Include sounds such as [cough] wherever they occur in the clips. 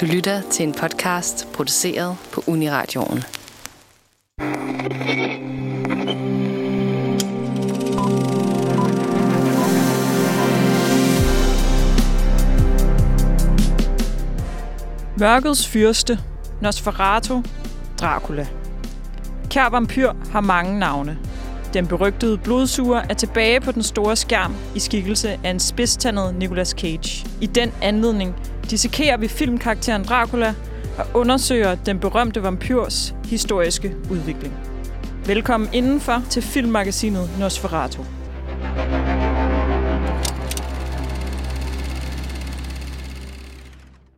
Du lytter til en podcast produceret på Uniradioen. Mørkets fyrste, Nosferatu, Dracula. Kær vampyr har mange navne. Den berygtede blodsuger er tilbage på den store skærm i skikkelse af en spidstandet Nicolas Cage. I den anledning dissekerer vi filmkarakteren Dracula og undersøger den berømte vampyrs historiske udvikling. Velkommen indenfor til filmmagasinet Nosferatu.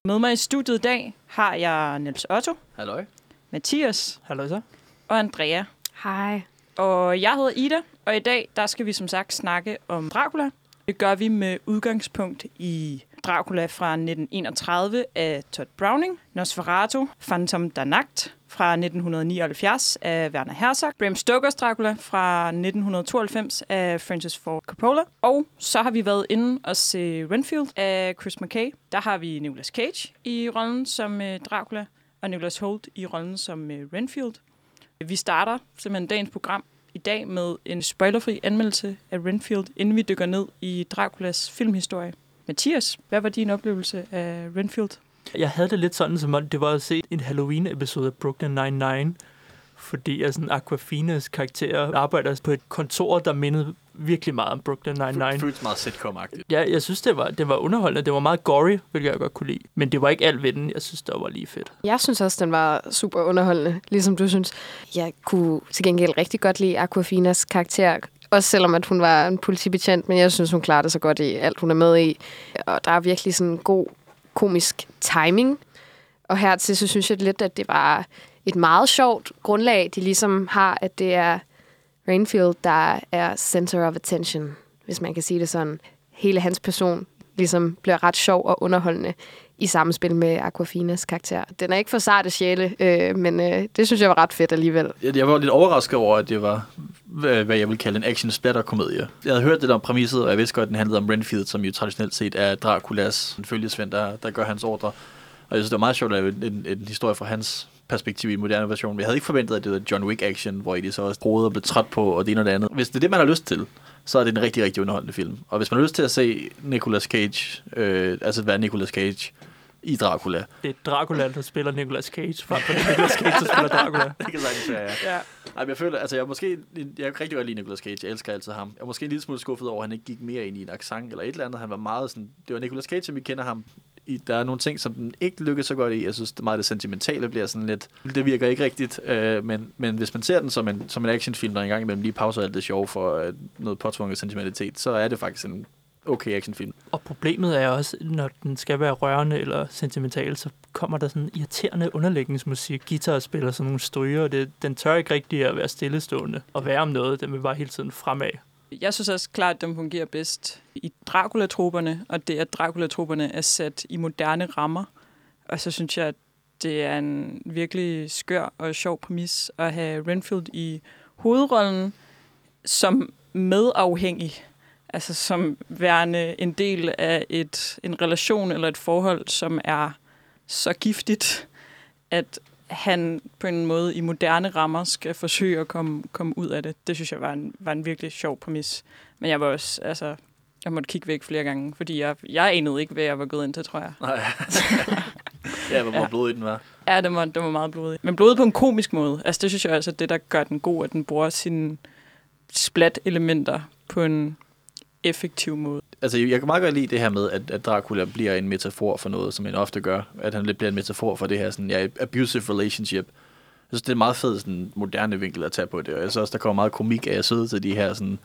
Med mig i studiet i dag har jeg Niels Otto, Halløj. Mathias Halløj så. og Andrea. Hej. Og jeg hedder Ida, og i dag der skal vi som sagt snakke om Dracula. Det gør vi med udgangspunkt i Dracula fra 1931 af Todd Browning, Nosferatu, Phantom der Nacht fra 1979 af Werner Herzog, Bram Stokers Dracula fra 1992 af Francis Ford Coppola, og så har vi været inde og se Renfield af Chris McKay. Der har vi Nicolas Cage i rollen som øh, Dracula, og Nicholas Holt i rollen som øh, Renfield. Vi starter simpelthen dagens program i dag med en spoilerfri anmeldelse af Renfield, inden vi dykker ned i Draculas filmhistorie. Mathias, hvad var din oplevelse af Renfield? Jeg havde det lidt sådan, som om det var at se en Halloween-episode af Brooklyn Nine-Nine, fordi jeg sådan Aquafinas karakter arbejder på et kontor, der mindede virkelig meget om Brooklyn Nine-Nine. Føles meget sitcom-agtigt. Ja, jeg synes, det var, det var underholdende. Det var meget gory, hvilket jeg godt kunne lide. Men det var ikke alt ved den. Jeg synes, det var lige fedt. Jeg synes også, den var super underholdende, ligesom du synes. Jeg kunne til gengæld rigtig godt lide Aquafinas karakter, også selvom at hun var en politibetjent, men jeg synes, hun klarer det så godt i alt, hun er med i. Og der er virkelig sådan en god komisk timing. Og hertil så synes jeg lidt, at det var et meget sjovt grundlag, de ligesom har, at det er Rainfield, der er center of attention, hvis man kan sige det sådan. Hele hans person ligesom bliver ret sjov og underholdende i samspil med Aquafinas karakter. Den er ikke for sarte sjæle, øh, men øh, det synes jeg var ret fedt alligevel. Jeg, jeg var lidt overrasket over, at det var, hvad hvad jeg vil kalde en action splatter komedie Jeg havde hørt det om præmisset, og jeg vidste godt, at den handlede om Renfield, som jo traditionelt set er Draculas følgesvend, der, der gør hans ordre. Og jeg synes, det var meget sjovt at lave en, en, en historie fra hans perspektiv i en moderne version. Men jeg havde ikke forventet, at det var John Wick action, hvor I de så også prøvede og blev træt på, og det ene og det andet. Hvis det er det, man har lyst til, så er det en rigtig, rigtig underholdende film. Og hvis man har lyst til at se Nicolas Cage, øh, altså være Nicolas Cage i Dracula, Det er Dracula, der spiller Nicolas Cage, frem for det Nicolas Cage, der spiller Dracula. [laughs] det kan sagtens være, ja. Ja. Ej, men jeg føler, altså jeg er måske, jeg er rigtig godt lide Nicolas Cage, jeg elsker altid ham. Jeg er måske en lille smule skuffet over, at han ikke gik mere ind i en accent eller et eller andet. Han var meget sådan, det var Nicolas Cage, som vi kender ham. I, der er nogle ting, som den ikke lykkes så godt i. Jeg synes, det meget det sentimentale bliver sådan lidt, det virker ikke rigtigt. Øh, men, men hvis man ser den som en, som en actionfilm, der engang imellem lige pauser alt det sjov for øh, noget påtvunget sentimentalitet, så er det faktisk en okay actionfilm. Og problemet er også, når den skal være rørende eller sentimental, så kommer der sådan irriterende underlægningsmusik. Guitar spiller sådan nogle stryger, og det, den tør ikke rigtig at være stillestående og være om noget. Den vil bare hele tiden fremad. Jeg synes også klart, at den fungerer bedst i Dracula-trupperne, og det, at Dracula-trupperne er sat i moderne rammer. Og så synes jeg, at det er en virkelig skør og sjov præmis at have Renfield i hovedrollen som medafhængig. Altså som værende en del af et, en relation eller et forhold, som er så giftigt, at han på en måde i moderne rammer skal forsøge at komme, komme ud af det. Det synes jeg var en, var en virkelig sjov præmis. Men jeg var også, altså, jeg måtte kigge væk flere gange, fordi jeg, jeg anede ikke, hvad jeg var gået ind til, tror jeg. Nej. [laughs] ja, hvor Ja. blodig den var. Ja, det var, det var meget blodig. Men blodig på en komisk måde. Altså, det synes jeg også er det, der gør den god, at den bruger sine splat-elementer på en effektiv måde. Altså, jeg kan meget godt lide det her med, at, at Dracula bliver en metafor for noget, som han ofte gør. At han lidt bliver en metafor for det her sådan, ja, abusive relationship. Jeg synes, det er en meget fed sådan, moderne vinkel at tage på det. Og jeg synes også, der kommer meget komik af at sidde til de her sådan,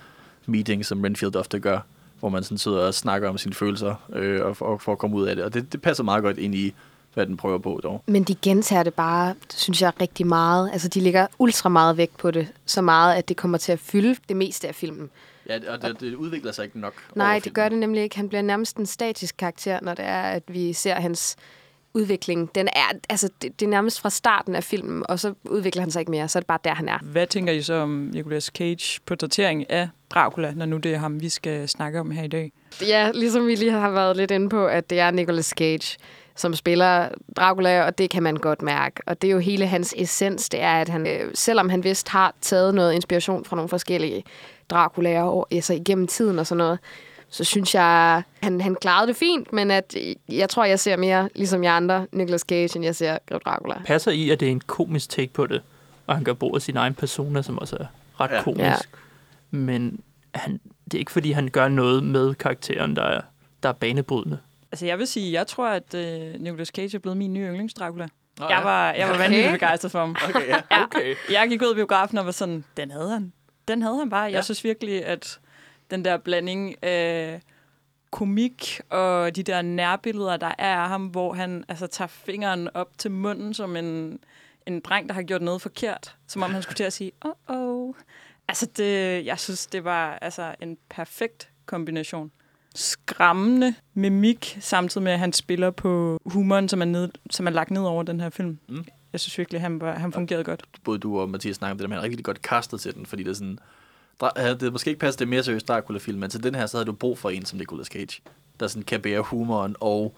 meetings, som Renfield ofte gør, hvor man sådan sidder og snakker om sine følelser øh, og, for, og for at komme ud af det. Og det, det passer meget godt ind i, hvad den prøver på dog. Men de gentager det bare, synes jeg, rigtig meget. Altså, de lægger ultra meget vægt på det. Så meget, at det kommer til at fylde det meste af filmen. Ja, og det, det udvikler sig ikke nok Nej, det gør det nemlig ikke. Han bliver nærmest en statisk karakter, når det er, at vi ser hans udvikling. Den er, altså, det, det er nærmest fra starten af filmen, og så udvikler han sig ikke mere. Så er det bare der, han er. Hvad tænker I så om Nicolas Cage portrættering af Dracula, når nu det er ham, vi skal snakke om her i dag? Ja, ligesom vi lige har været lidt inde på, at det er Nicolas Cage, som spiller Dracula, og det kan man godt mærke. Og det er jo hele hans essens, det er, at han, øh, selvom han vist har taget noget inspiration fra nogle forskellige Draculaer og, altså igennem tiden og sådan noget, så synes jeg, han, han klarede det fint, men at jeg tror, jeg ser mere, ligesom jeg andre, Nicolas Cage, end jeg ser Grev Dracula. Passer i, at det er en komisk take på det, og han gør brug af sin egen persona, som også er ret Ja. ja. komisk. Ja. Ja. Men han, det er ikke, fordi han gør noget med karakteren, der er, der er banebrydende. Altså, jeg vil sige, jeg tror, at øh, Nicolas Cage er blevet min nye yndlingsdracula. Nå, Jeg var, jeg var vanvittigt begejstret for ham. Okay, ja. Ja. Okay. Jeg gik ud af biografen og var sådan, den havde han. Den havde han bare. Jeg Ja. synes virkelig, at den der blanding af komik og de der nærbilleder, der er af ham, hvor han altså, tager fingeren op til munden som en, en dreng, der har gjort noget forkert. Som om han skulle til at sige, åh, oh, Altså, det, jeg synes, det var altså, en perfekt kombination. Skræmmende mimik, samtidig med, at han spiller på humoren, som er, ned, som er lagt ned over den her film. Mm. Jeg synes virkelig, han, var, han fungerede godt. både du og Mathias snakker om det der men han er rigtig godt kastet til den, fordi det er sådan, havde det måske ikke passet det mere seriøst Dracula-film, men til den her, så havde du brug for en som Nicolas Cage, der sådan kan bære humoren og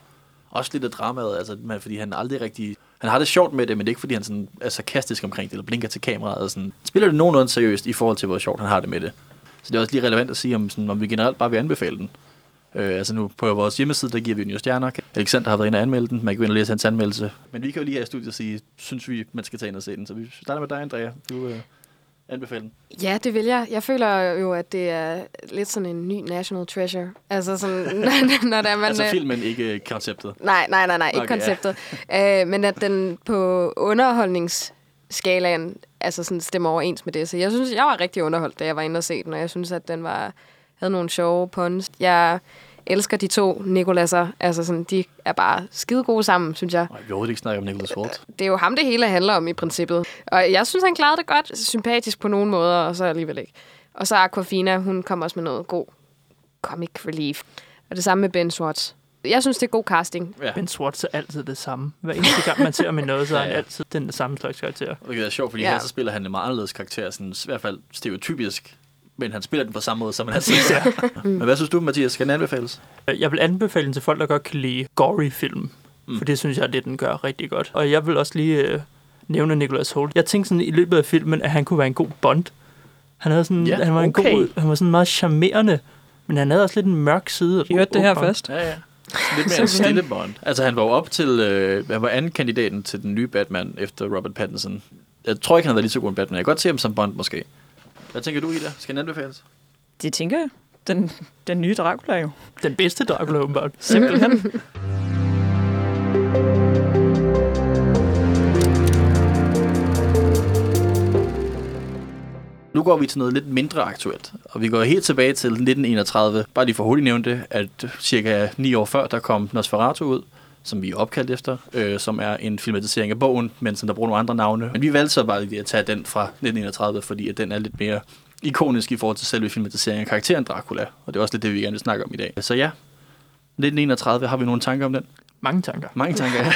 også lidt af dramaet, altså, men, fordi han aldrig rigtig... Han har det sjovt med det, men det er ikke, fordi han sådan er sarkastisk omkring det, eller blinker til kameraet, og sådan, spiller det nogenlunde seriøst i forhold til, hvor sjovt han har det med det. Så det er også lige relevant at sige, om, sådan, om vi generelt bare vil anbefale den. Øh, altså nu på vores hjemmeside, der giver vi den jo stjerner. Alexander har været inde og anmelde den. Man kan gå ind og læse hans anmeldelse. Men vi kan jo lige her i studiet sige, synes vi, man skal tage ind og se den. Så vi starter med dig, Andrea. Du øh, anbefaler den. Ja, det vil jeg. Jeg føler jo, at det er lidt sådan en ny national treasure. Altså sådan, [laughs] når der er man... altså øh, filmen, ikke konceptet. Nej, nej, nej, nej, ikke Okay, ja. konceptet. Øh, men at den på underholdningsskalaen altså sådan stemmer overens med det. Så jeg synes, jeg var rigtig underholdt, da jeg var inde og se den, og jeg synes, at den var, havde nogle sjove puns. Jeg elsker de to Nikolasser. Altså sådan, de er bare skide gode sammen, synes jeg. Nej, vi overhovedet ikke snakke om Nicholas Hoult. Det er jo ham, det hele handler om i princippet. Og jeg synes, han klarede det godt. Sympatisk på nogle måder, og så alligevel ikke. Og så Aquafina, hun kom også med noget god comic relief. Og det samme med Ben Schwartz. Jeg synes, det er god casting. Ja. Ben Schwartz er altid det samme. Hver eneste gang, man ser med noget, så er Ja, han [laughs] ja. altid den samme slags karakter. Og det er sjovt, fordi ja. Ja. her så spiller han en meget anderledes karakter, sådan, i hvert fald stereotypisk, men han spiller den på samme måde, som han har set. [laughs] Ja. Men hvad synes du, Mathias? Skal den anbefales? Jeg vil anbefale den til folk, der godt kan lide gory film. Mm. Mm. For det synes jeg, det den gør rigtig godt. Og jeg vil også lige øh, nævne Nicholas Hoult. Jeg tænkte sådan i løbet af filmen, at han kunne være en god Bond. Han, havde sådan, Ja, han var en okay. god, han var sådan meget charmerende, men han havde også lidt en mørk side. I hørte det her Åbenbart. først. Ja, ja. Lidt mere en stille Bond. Altså, han var jo op til... Øh, han var anden kandidaten til den nye Batman efter Robert Pattinson. Jeg tror ikke, han har været lige så god en Batman. Jeg kan godt se ham som Bond, måske. Hvad tænker du, Ida? Skal den anbefales? Det tænker jeg. Den, den nye Dracula jo. Den bedste Dracula, åbenbart. [laughs] Simpelthen. Nu går vi til noget lidt mindre aktuelt, og vi går helt tilbage til 1931. Bare lige for hurtigt nævne det, at cirka ni år før, der kom Nosferatu ud, som vi er opkaldt efter, øh, som er en filmatisering af bogen, men som der bruger nogle andre navne. Men vi valgte så bare lige at tage den fra 1931, fordi at den er lidt mere ikonisk i forhold til selve filmatiseringen af karakteren Dracula, og det er også lidt det, vi gerne vil snakke om i dag. Så ja, 1931, har vi nogle tanker om den? Mange tanker. Mange tanker, ja.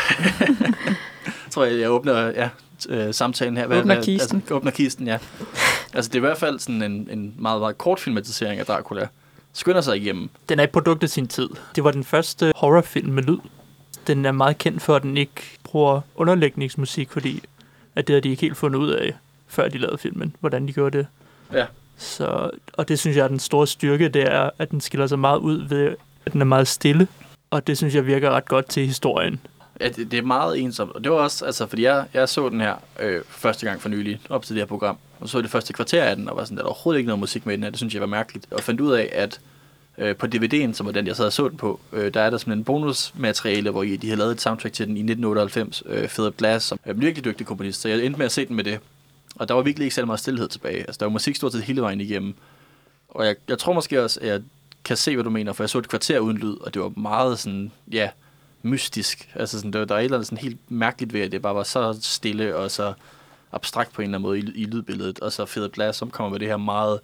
tror jeg, jeg åbner ja, øh, samtalen her. Åbner kisten. Altså, åbner kisten, ja. Altså, det er i hvert fald sådan en, en meget, meget kort filmatisering af Dracula. Skynder sig igennem. Den er et produkt af sin tid. Det var den første horrorfilm med lyd. Den er meget kendt for, at den ikke bruger underlægningsmusik, fordi at det har de ikke helt fundet ud af, før de lavede filmen, hvordan de gjorde det. Ja. Så, og det synes jeg er den store styrke, det er, at den skiller sig meget ud ved, at den er meget stille. Og det synes jeg virker ret godt til historien. Ja, det, det er meget ensomt. Og det var også, altså, fordi jeg, jeg så den her øh, første gang for nylig, op til det her program, og så det første kvarter af den, og var sådan, der er overhovedet ikke noget musik med i den her. Det synes jeg var mærkeligt. Og fandt ud af, at øh, på DVD'en, som var den, jeg sad og så den på, øh, der er der sådan en bonusmateriale, hvor I- de har lavet et soundtrack til den i 1998, øh, Philip Glass, som er en virkelig dygtig komponist. Så jeg endte med at se den med det. Og der var virkelig ikke særlig meget stillhed tilbage. Altså, der var musik stort set hele vejen igennem. Og jeg, jeg tror måske også, at jeg kan se, hvad du mener, for jeg så et kvarter uden lyd, og det var meget sådan, ja, mystisk. Altså sådan, der, der er et eller andet sådan helt mærkeligt ved, at det bare var så stille og så abstrakt på en eller anden måde i, i lydbilledet. Og så Philip Glass, som kommer med det her meget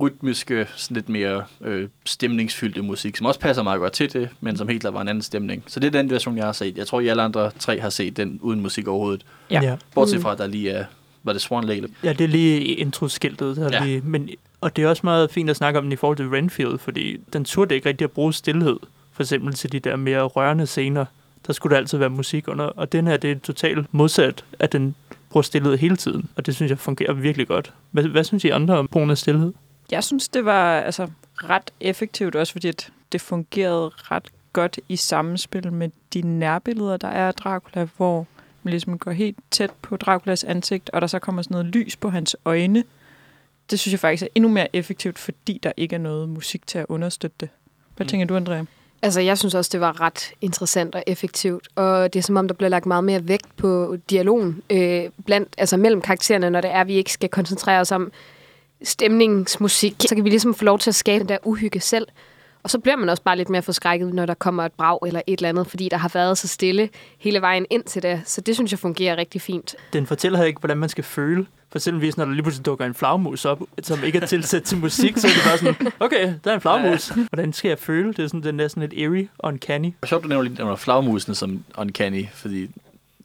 rytmiske, sådan lidt mere øh, stemningsfyldte musik, som også passer meget godt til det, men som helt klart var en anden stemning. Så det er den version, jeg har set. Jeg tror, I alle andre tre har set den uden musik overhovedet. Ja. ja. Bortset Mm. fra, at der lige er, var det Swan Lake? Ja, det er lige introskiltet. Der Ja. ja. lige, men, og det er også meget fint at snakke om den i forhold til Renfield, fordi den turde ikke rigtig at bruge stillhed, for eksempel til de der mere rørende scener. der skulle der altid være musik under. Og den her, det er totalt modsat, at den bruger stillhed hele tiden. Og det synes jeg fungerer virkelig godt. Hvad, hvad synes I andre om brugen af stillhed? Jeg synes, det var altså, ret effektivt, også fordi at det fungerede ret godt i samspil med de nærbilleder, der er af Dracula, hvor man ligesom går helt tæt på Draculas ansigt, og der så kommer sådan noget lys på hans øjne. Det synes jeg faktisk er endnu mere effektivt, fordi der ikke er noget musik til at understøtte det. Hvad Mm. tænker du, Andrea? Altså, jeg synes også, det var ret interessant og effektivt. Og det er som om, der bliver lagt meget mere vægt på dialogen øh, blandt, altså mellem karaktererne, når det er, at vi ikke skal koncentrere os om stemningsmusik. Så kan vi ligesom få lov til at skabe den der uhygge selv. Og så bliver man også bare lidt mere forskrækket, når der kommer et brag eller et eller andet, fordi der har været så stille hele vejen ind til det. Så det synes jeg fungerer rigtig fint. Den fortæller her ikke, hvordan man skal føle. For eksempelvis, når der lige pludselig dukker en flagmus op, som ikke er tilsat til musik, så er det bare sådan, okay, der er en flagmus. Hvordan skal jeg føle? Det er sådan, den er sådan lidt eerie, uncanny. Det var sjovt, du nævner lige nævner flagmusene som uncanny, fordi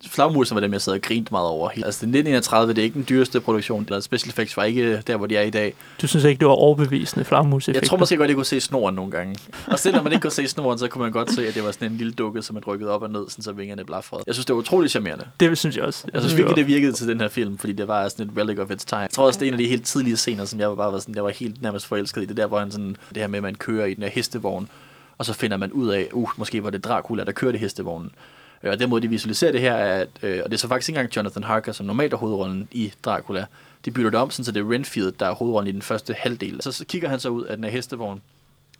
flagmusene var dem, jeg sad og grinte meget over. Altså, det er 1931, det er ikke den dyreste produktion, eller special effects var ikke der, hvor de er i dag. Du synes ikke, det var overbevisende flagmus Jeg tror måske godt, jeg kunne se snoren nogle gange. Og selv når man ikke kunne se snoren, så kunne man godt se, at det var sådan en lille dukke, som man rykkede op og ned, sådan så vingerne blafrede. Jeg synes, det var utroligt charmerende. Det synes jeg også. Jeg synes virkelig, det virkede til den her film, fordi det var sådan et relic of its time. Jeg tror også, det er en af de helt tidlige scener, som jeg var bare var sådan, jeg var helt nærmest forelsket i. Det der, hvor han sådan, det her med, at man kører i den her hestevogn, og så finder man ud af, uh, måske var det Dracula, der kørte hestevognen. Øh, Og den måde, de visualiserer det her, er, at, øh, og det er så faktisk ikke engang Jonathan Harker, som normalt er hovedrollen i Dracula. De bytter det om, sådan, så det er Renfield, der er hovedrollen i den første halvdel. Så, så kigger han så ud af den her hestevogn,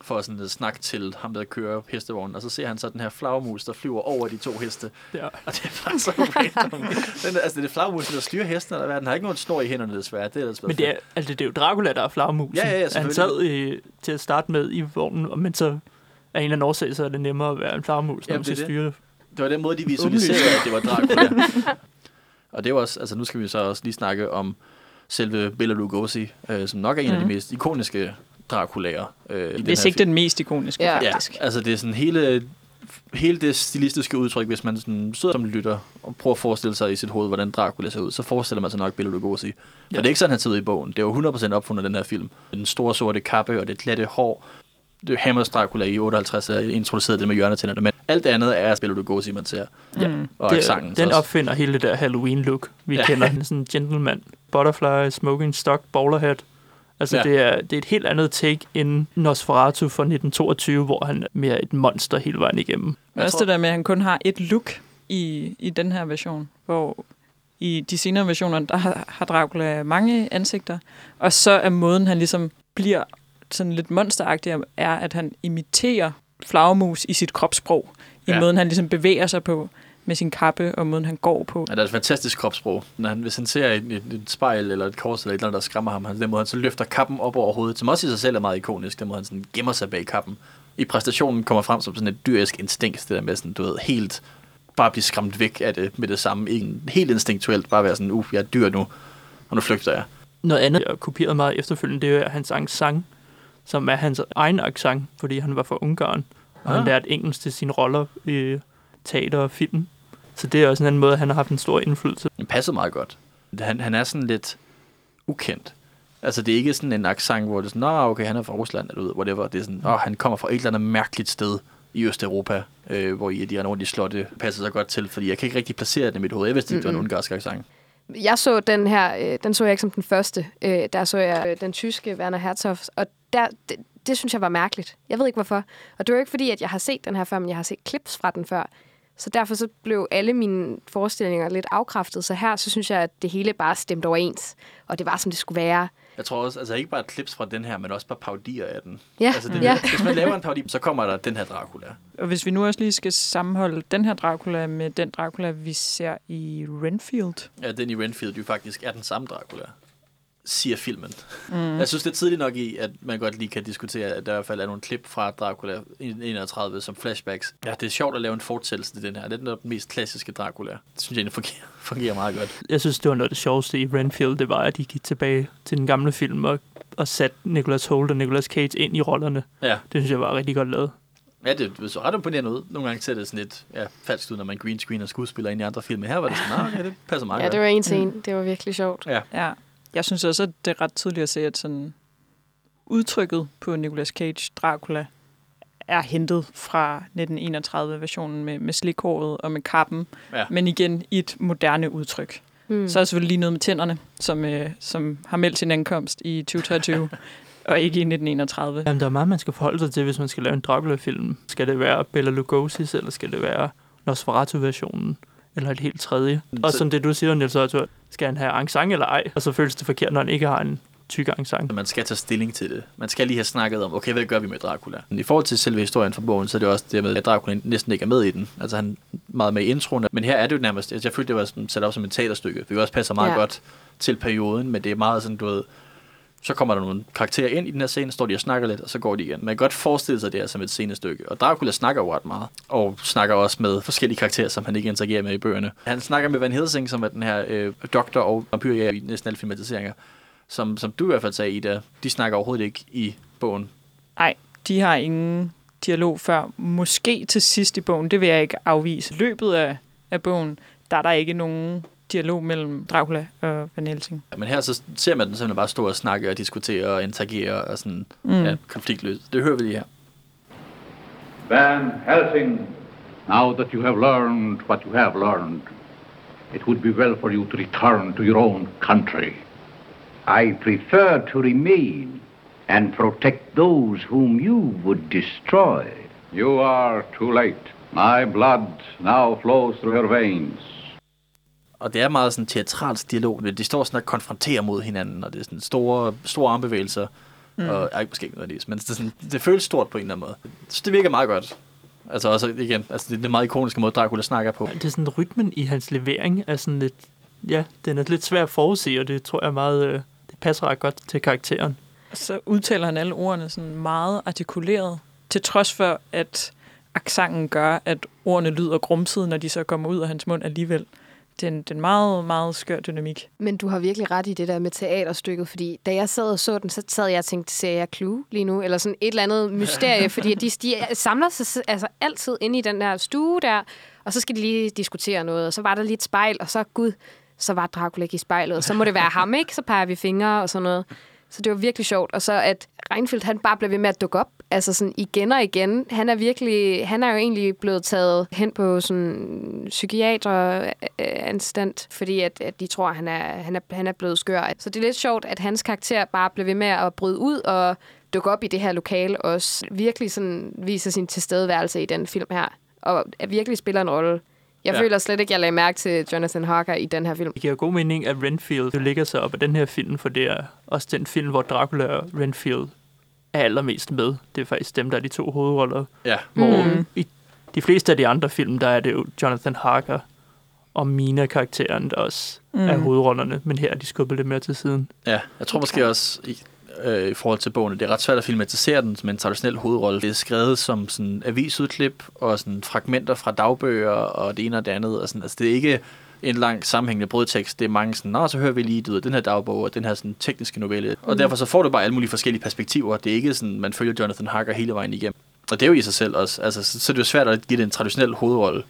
for sådan at snakke til ham, der kører hestevognen, og så ser han så den her flagmus, der flyver over de to heste. Ja. Og det er bare så random. Den, altså, det er flagmusen, der styrer hesten, eller hvad? Den har ikke nogen snor i hænderne, desværre. Det er været Men det er, altså, det er jo Dracula, der er flagmusen. Ja, ja, ja, Han sad i, til at starte med i vognen, og- men så af en eller anden årsag, så er det nemmere at være en flagmus, når Jamen, man skal det. styre det. Var den måde, de visualiserede, at det var Dracula. [laughs] og det var også, altså nu skal vi så også lige snakke om selve Bela Lugosi, øh, som nok er en af de Mhm. mest ikoniske Draculaer. Øh, i den Hvis ikke film. den mest ikoniske, Ja. Ja, faktisk. altså det er sådan hele, hele det stilistiske udtryk, hvis man sådan sidder som lytter og prøver at forestille sig i sit hoved, hvordan Dracula ser ud, så forestiller man sig nok Bela Lugosi. Ja. Ja. Og det er ikke sådan, han ser ud i bogen. Det er jo 100% opfundet den her film. Den store sorte kappe og det glatte hår. Det er Hammers Dracula i 58, der introducerede det med hjørnetænderne, men alt det andet er Bela Lugosi, man ser. Ja. Mm. Og Det, accenten den også. opfinder hele det der Halloween-look, vi Ja. kender. [laughs] Sådan en gentleman, butterfly, smoking stock, bowler hat. Altså, Ja. det, er, det er et helt andet take end Nosferatu fra 1922, hvor han er mere et monster hele vejen igennem. Men også det der med, at han kun har et look i, i den her version, hvor i de senere versioner, der har, har Dracula mange ansigter, og så er måden, han ligesom bliver sådan lidt monsteragtig, er, at han imiterer flagermus i sit kropssprog, i Ja. måden, han ligesom bevæger sig på med sin kappe, og måden, han går på. Ja, der er et fantastisk kropssprog. Når han, hvis han ser et, et, et spejl eller et kors eller et eller andet, der skræmmer ham, han, den måde han så løfter kappen op over hovedet, som også i sig selv er meget ikonisk, den måde han sådan gemmer sig bag kappen. I præstationen kommer frem som sådan et dyrisk instinkt, det der med sådan, du ved, helt bare blive skræmt væk af det med det samme. Ikke helt instinktuelt, bare være sådan, uh, jeg er dyr nu, og nu flygter jeg. Noget andet, jeg har kopieret meget efterfølgende, det er hans accent, som er hans egen accent, fordi han var fra Ungarn, og Ah. han lærte engelsk til sine roller i teater og film. Så det er også en anden måde, han har haft en stor indflydelse. Det passer meget godt. Han, han er sådan lidt ukendt. Altså, det er ikke sådan en accent, hvor det er sådan, Nå, okay, han er fra Rusland, eller whatever. Det er sådan, åh, han kommer fra et eller andet mærkeligt sted i Østeuropa, øh, hvor I, de har nogle af de slotte, passer sig godt til, fordi jeg kan ikke rigtig placere det i mit hoved. Jeg vidste ikke, det var en ungarsk accent. Jeg så den her, øh, den så jeg ikke som den første. Øh, der så jeg øh, den tyske Werner Herzog, og der, det, det synes jeg var mærkeligt. Jeg ved ikke hvorfor. Og det var ikke fordi, at jeg har set den her før, men jeg har set clips fra den før. Så derfor så blev alle mine forestillinger lidt afkræftet. Så her så synes jeg, at det hele bare stemte overens. Og det var, som det skulle være. Jeg tror også, altså ikke bare clips fra den her, men også bare paudier af den. Ja, Altså, den, ja. Hvis man laver en paudi, så kommer der den her Dracula. Og hvis vi nu også lige skal sammenholde den her Dracula med den Dracula, vi ser i Renfield. Ja, den i Renfield jo faktisk er den samme Dracula, siger filmen. Mm. Jeg synes, det er tidligt nok i, at man godt lige kan diskutere, at der i hvert fald er nogle klip fra Dracula i 31 som flashbacks. Ja, det er sjovt at lave en fortællelse til den her. Det er den mest klassiske Dracula. Det synes jeg egentlig fungerer, [laughs] fungerer meget godt. Jeg synes, det var noget af det sjoveste i Renfield, det var, at de gik tilbage til den gamle film og, og satte Nicolas Holt og Nicolas Cage ind i rollerne. Ja, Det synes jeg var rigtig godt lavet. ja det, så ret imponerende ud. Nogle gange ser det sådan lidt ja, falsk ud, når man green screen og skuespiller ind i andre film. Men her var det sådan, nah, okay, det passer meget Ja, godt. det var en til en. Det var virkelig sjovt. Ja. Ja, jeg synes også, at det er ret tydeligt at se, at sådan udtrykket på Nicolas Cage Dracula er hentet fra 1931-versionen med, med slikhåret og med kappen, Ja. men igen i et moderne udtryk. Mm. Så er der selvfølgelig lige noget med tænderne, som, øh, som har meldt sin ankomst i 2023, [laughs] og ikke i 1931. Jamen, der er meget, man skal forholde sig til, hvis man skal lave en Dracula-film. Skal det være Bela Lugosi's, eller skal det være Nosferatu-versionen? Eller et helt tredje? Og Så- som det, du siger, Niels Otto, skal han have accent eller ej? Og så føles det forkert, når han ikke har en tyk accent. Man skal tage stilling til det. Man skal lige have snakket om, okay, hvad gør vi med Dracula? I forhold til selve historien fra bogen, så er det også det med, at Dracula næsten ikke er med i den. Altså han er meget med i introen, men her er det jo nærmest, altså, jeg følte, det var sådan, sat op som et teaterstykke, hvilket også passer meget ja. godt til perioden, men det er meget sådan, du ved, så kommer der nogle karakterer ind i den her scene, står de og snakker lidt, og så går de igen. Man kan godt forestille sig det her som et scenestykke. Og Dracula snakker jo ret meget, og snakker også med forskellige karakterer, som han ikke interagerer med i bøgerne. Han snakker med Van Helsing, som er den her øh, doktor og vampyr i næsten alle filmatiseringer. Som, som du i hvert fald sagde, Ida, de snakker overhovedet ikke i bogen. Nej, de har ingen dialog før. Måske til sidst i bogen, det vil jeg ikke afvise. Løbet af, af bogen, der er der ikke nogen dialog mellem Dracula og Van Helsing. Men her så ser man den simpelthen bare stå og snakke og diskutere og interagere og sådan Mm. ja, konfliktløst. Det hører vi lige her. Van Helsing, now that you have learned what you have learned, it would be well for you to return to your own country. I prefer to remain and protect those whom you would destroy. You are too late. My blood now flows through your veins. Og det er meget sådan teatralsk dialog. De står sådan og konfronterer mod hinanden, og det er sådan store, store armbevægelser. Mm. Og ej, måske ikke nødvendigvis, men det, er sådan, det føles stort på en eller anden måde. Så det virker meget godt. Altså også igen, altså det er den meget ikoniske måde, Dracula snakker på. Det er sådan, rytmen i hans levering er sådan lidt... Ja, den er lidt svær at forudse, og det tror jeg meget... øh, Det passer ret godt til karakteren. Så udtaler han alle ordene sådan meget artikuleret, til trods for, at accenten gør, at ordene lyder grumsede, når de så kommer ud af hans mund alligevel. Det er en, det er en meget, meget skør dynamik. Men du har virkelig ret i det der med teaterstykket, fordi da jeg sad og så den, så sad jeg og tænkte, ser jeg Clue lige nu? Eller sådan et eller andet mysterie, [laughs] fordi de, de samler sig altså altid inde i den der stue der, og så skal de lige diskutere noget, og så var der lige et spejl, og så, gud, så var Dracula ikke i spejlet, og så må det være ham, ikke? Så peger vi fingre og sådan noget. Så det var virkelig sjovt. Og så at Reinfeldt, han bare blev ved med at dukke op. Altså sådan igen og igen. Han er virkelig, han er jo egentlig blevet taget hen på sådan psykiateranstand, fordi at, at de tror, at han er, han, er, han er blevet skør. Så det er lidt sjovt, at hans karakter bare blev ved med at bryde ud og dukke op i det her lokale også. Virkelig sådan viser sin tilstedeværelse i den film her. Og virkelig spiller en rolle. Jeg Ja. føler slet ikke, jeg lagde mærke til Jonathan Harker i den her film. Det giver god mening, at Renfield jo ligger sig op af den her film, for det er også den film, hvor Dracula og Renfield er allermest med. Det er faktisk dem, der er de to hovedroller. Ja, Hvor Mhm. i de fleste af de andre film, der er det jo Jonathan Harker og Mina-karakteren, der også mm. er hovedrollerne, men her er de skubbet lidt mere til siden. ja. Jeg tror måske også, i, øh, i forhold til bogen, det er ret svært at filmatisere den som en traditionel hovedrolle. Det er skrevet som sådan avisudklip og sådan fragmenter fra dagbøger og det ene og det andet. Og sådan, altså, det er ikke en lang sammenhængende brødtekst. Det er mange sådan, Nå, så hører vi lige du ved, den her dagbog og den her sådan, tekniske novelle. Og derfor så får du bare alle mulige forskellige perspektiver. Det er ikke sådan, man følger Jonathan Harker hele vejen igennem. Og det er jo i sig selv også. Altså, så, så er det jo svært at give det en traditionel hovedrolle.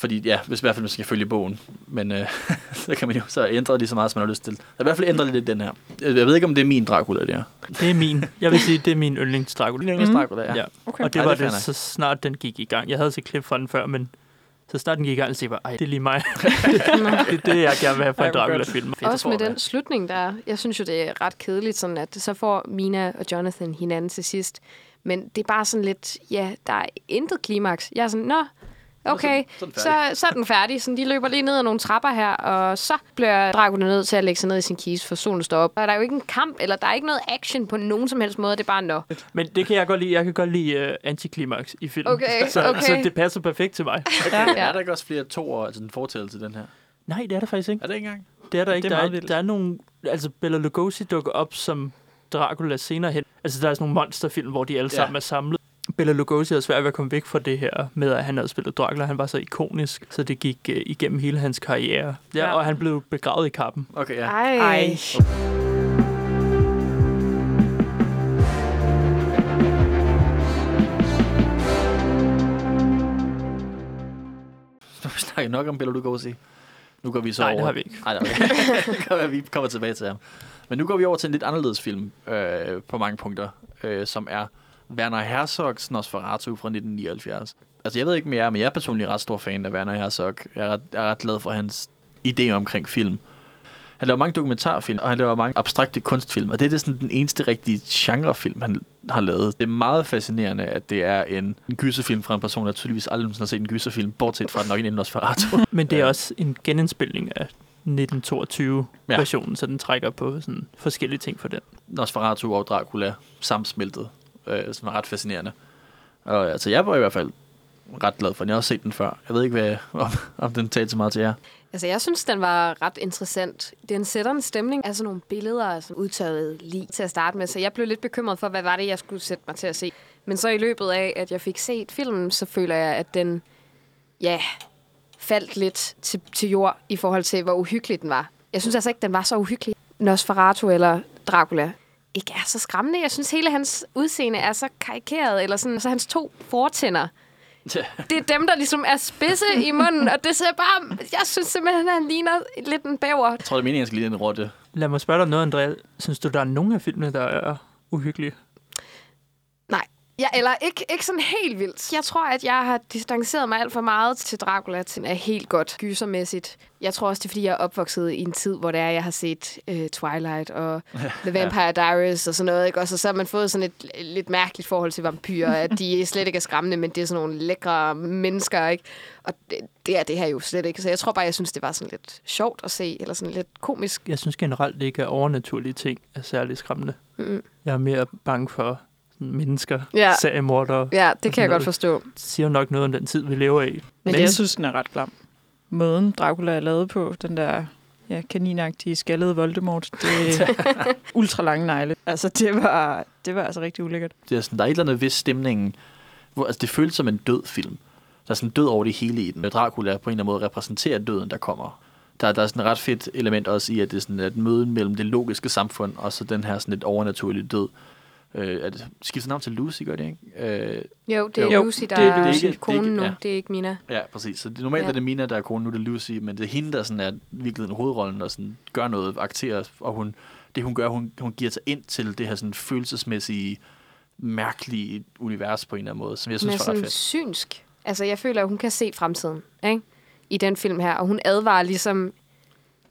Fordi ja, hvis i hvert fald man skal følge bogen. Men øh, [laughs] så kan man jo så ændre lige så meget, som man har lyst til. Jeg i hvert fald ændre lidt den her. Jeg jeg ved ikke, om det er min Dracula, det her. Det er min. Jeg vil sige, det er min yndlings Dracula. Min Dracula, ja. Ja. Okay. Og det Ej, var det det, så snart den gik i gang. Jeg havde set klip fra den før, men så snart den gik i gang, så jeg bare, ej, det er lige mig. [laughs] det er det, jeg gerne vil have fra en. Dracula-film. Også med den slutning der. Jeg synes jo, det er ret kedeligt, sådan at så får Mina og Jonathan hinanden til sidst. Men det er bare sådan lidt, ja, der er intet klimaks. Jeg er sådan, nå, okay, så er den så, færdig." så er den færdig. Sådan, de løber lige ned ad nogle trapper her, og så bliver Dracula nødt til at lægge sig ned i sin kiste, for solen står op. Og der er jo ikke en kamp, eller der er ikke noget action på nogen som helst måde. Det er bare nå. Men det kan jeg godt lide. Jeg kan godt lide uh, antiklimaks i filmen. Okay, [laughs] så, okay. så det passer perfekt til mig. [laughs] Ja. Ja. Er der ikke også flere to år, altså en fortælle til den her? Nej, det er der faktisk ikke. Er det ikke engang? Det er der ikke. Det er der, er, vildt. der er nogle... Altså, Bela Lugosi dukker op som Dracula senere hen. Altså, der er sådan nogle monsterfilm, hvor de alle Ja. sammen er samlet. Bela Lugosi havde svært ved at komme væk fra det her med, at han havde spillet Dracula. Han var så ikonisk, så det gik uh, igennem hele hans karriere. Ja, Ja. og han blev begravet i kappen. Okay, ja. Ej. Ej. Nu har vi snakket nok om Bela Lugosi. Nu går vi så Nej, over... det har vi ikke. Nej, det har vi ikke. [laughs] Vi kommer tilbage til ham. Men nu går vi over til en lidt anderledes film øh, på mange punkter, øh, som er Werner Herzogs Nosferatu fra 1979. Altså, jeg ved ikke mere, men jeg er personligt ret stor fan af Werner Herzog. Jeg er ret, jeg er ret glad for hans idéer omkring film. Han laver mange dokumentarfilm, og han laver mange abstrakte kunstfilm, og det er det sådan den eneste rigtige genrefilm, han har lavet. Det er meget fascinerende, at det er en, en gyserfilm fra en person, der tydeligvis aldrig har set en gyserfilm, bortset fra den originale Nosferatu. [laughs] Men det er Ja. også en genindspilning af 1922-versionen, så den trækker på sådan forskellige ting for den. Nosferatu og Dracula sammensmeltet, øh, som er ret fascinerende. Og altså, jeg var i hvert fald ret glad for den. Jeg har også set den før. Jeg ved ikke, hvad, [laughs] om, om den talte så meget til jer. Altså, jeg synes, den var ret interessant. Den sætter en stemning af sådan nogle billeder som sådan udtaget lige til at starte med, så jeg blev lidt bekymret for, hvad var det, jeg skulle sætte mig til at se. Men så i løbet af, at jeg fik set filmen, så føler jeg, at den, ja, faldt lidt til, til jord i forhold til, hvor uhyggelig den var. Jeg synes altså ikke, den var så uhyggelig. Nosferatu eller Dracula ikke er så skræmmende. Jeg synes, hele hans udseende er så karikeret, eller sådan, så hans to fortænder, [laughs] det er dem, der ligesom er spidse i munden, og det ser bare... Jeg synes simpelthen, at han ligner lidt en bæver. Jeg tror, det er meningen, at jeg skal lide en rotte. Lad mig spørge dig noget, Andrea. Synes du, der er nogen af filmene, der er uhyggelige? Ja, eller ikke, ikke sådan helt vildt. Jeg tror, at jeg har distanceret mig alt for meget til Dracula, til er helt godt gysermæssigt. Jeg tror også, det er, fordi jeg er opvokset i en tid, hvor det er, jeg har set uh, Twilight og [laughs] The Vampire Diaries og sådan noget. Ikke? Og så, så har man fået sådan et lidt mærkeligt forhold til vampyrer, at de [laughs] slet ikke er skræmmende, men det er sådan nogle lækre mennesker, ikke? Og det, det er det her jo slet ikke. Så jeg tror bare, jeg synes, det var sådan lidt sjovt at se, eller sådan lidt komisk. Jeg synes generelt ikke, at overnaturlige ting er særlig skræmmende. Mm. Jeg er mere bange for mennesker, Ja. seriemordere. Ja, det kan jeg noget. godt forstå. Det siger jo nok noget om den tid, vi lever i. Men, Men- jeg synes, den er ret klam. Måden Dracula er lavet på, den der ja, kaninagtige skaldede Voldemort, det er [laughs] ultra lange negle. Altså, det var, det var altså rigtig ulækkert. Det er sådan, der er et eller andet ved stemningen, hvor altså, det føles som en død film. Der er sådan død over det hele i den. Dracula på en eller anden måde repræsenterer døden, der kommer. Der, der er sådan et ret fedt element også i, at det er sådan et møde mellem det logiske samfund, og så den her sådan lidt overnaturlige død. Øh, er det skiftet navn til Lucy, gør det ikke? Øh, Jo, det er Jo, Lucy, der det er er, Lucy. er konen Det nu. ikke- Det er ikke Mina. ja, præcis. Så det, normalt Ja. ja. er det Mina, der er kone, nu er det Lucy, men det er hende, der sådan er virkelig en hovedrollen, og sådan gør noget, akterer, og hun, det hun gør, hun, hun giver sig ind til det her sådan følelsesmæssige, mærkelige univers på en eller anden måde, som jeg synes er var ret sådan fedt. synsk. Altså, jeg føler, at hun kan se fremtiden, ikke? I den film her. Og hun advarer ligesom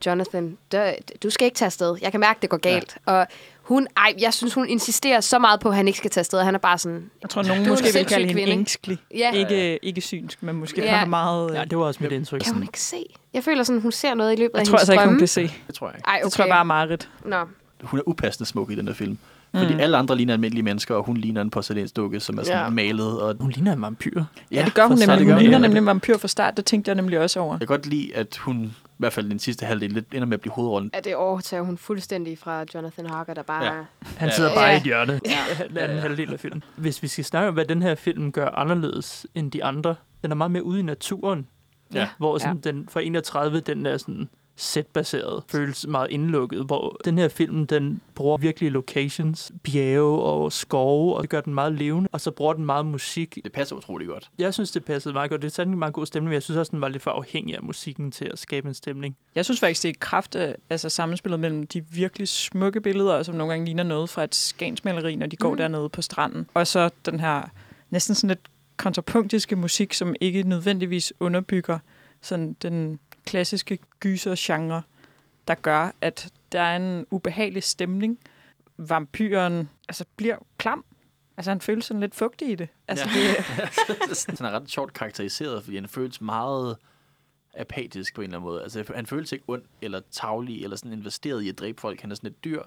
Jonathan, "Dør- du skal ikke tage afsted. Jeg kan mærke, det går galt. Ja. Og hun, ej, jeg synes, hun insisterer så meget på, at han ikke skal tage afsted. Han er bare sådan, Jeg tror, nogen måske en vil kalde hende ængskelig. ja, Ikke, ikke synsk, men måske Ja. meget... Ja, det var også mit indtryk. kan hun ikke se? Jeg føler sådan, hun ser noget i løbet af jeg tror hendes altså ikke, hun kan se. Det tror jeg ikke. Ej, okay. Det tror jeg bare er Marit. Nå. Hun er upassende smuk i den der film. Fordi mm. alle andre ligner almindelige mennesker, og hun ligner en porcelænsdukke, som er sådan Ja. ja. malet. Og, Hun ligner en vampyr. Ja, det gør hun nemlig. det Hun gør ligner nemlig en vampyr fra start. Det tænkte jeg nemlig også over. jeg kan godt lide, at hun, i hvert fald den sidste halvdel, lidt ender med at blive hovedrollen. Er det overtager hun fuldstændig fra Jonathan Harker, der bare... Ja. Ja. Han Ja. sidder bare Ja. i et hjørne. Ja. [laughs] Den anden halvdel af filmen. Hvis vi skal snakke om, hvad den her film gør anderledes end de andre, den er meget mere ude i naturen. Ja. Hvor sådan, ja. den fra 31, den er sådan sætbaseret, føles meget indlukket, hvor den her film, den bruger virkelig locations, bjerge og skove, og det gør den meget levende, og så bruger den meget musik. Det passer utrolig godt. Jeg synes, det passede meget godt. Det er sådan en meget god stemning, men jeg synes også, den var lidt for afhængig af musikken til at skabe en stemning. Jeg synes faktisk, det er kraft af altså, sammenspillet mellem de virkelig smukke billeder, som nogle gange ligner noget fra et skansmaleri, når de går mm. dernede på stranden. Og så den her næsten sådan lidt kontrapunktiske musik, som ikke nødvendigvis underbygger sådan den klassiske gyser-genre, der gør, at der er en ubehagelig stemning. Vampyren altså, bliver klam. Altså, han føles sådan lidt fugtig i det. Altså, Ja. det [laughs] Han er ret sjovt karakteriseret, fordi han føles meget apatisk på en eller anden måde. Altså, han føles ikke ond eller tavlig eller sådan investeret i at dræbe folk. Han er sådan et dyr,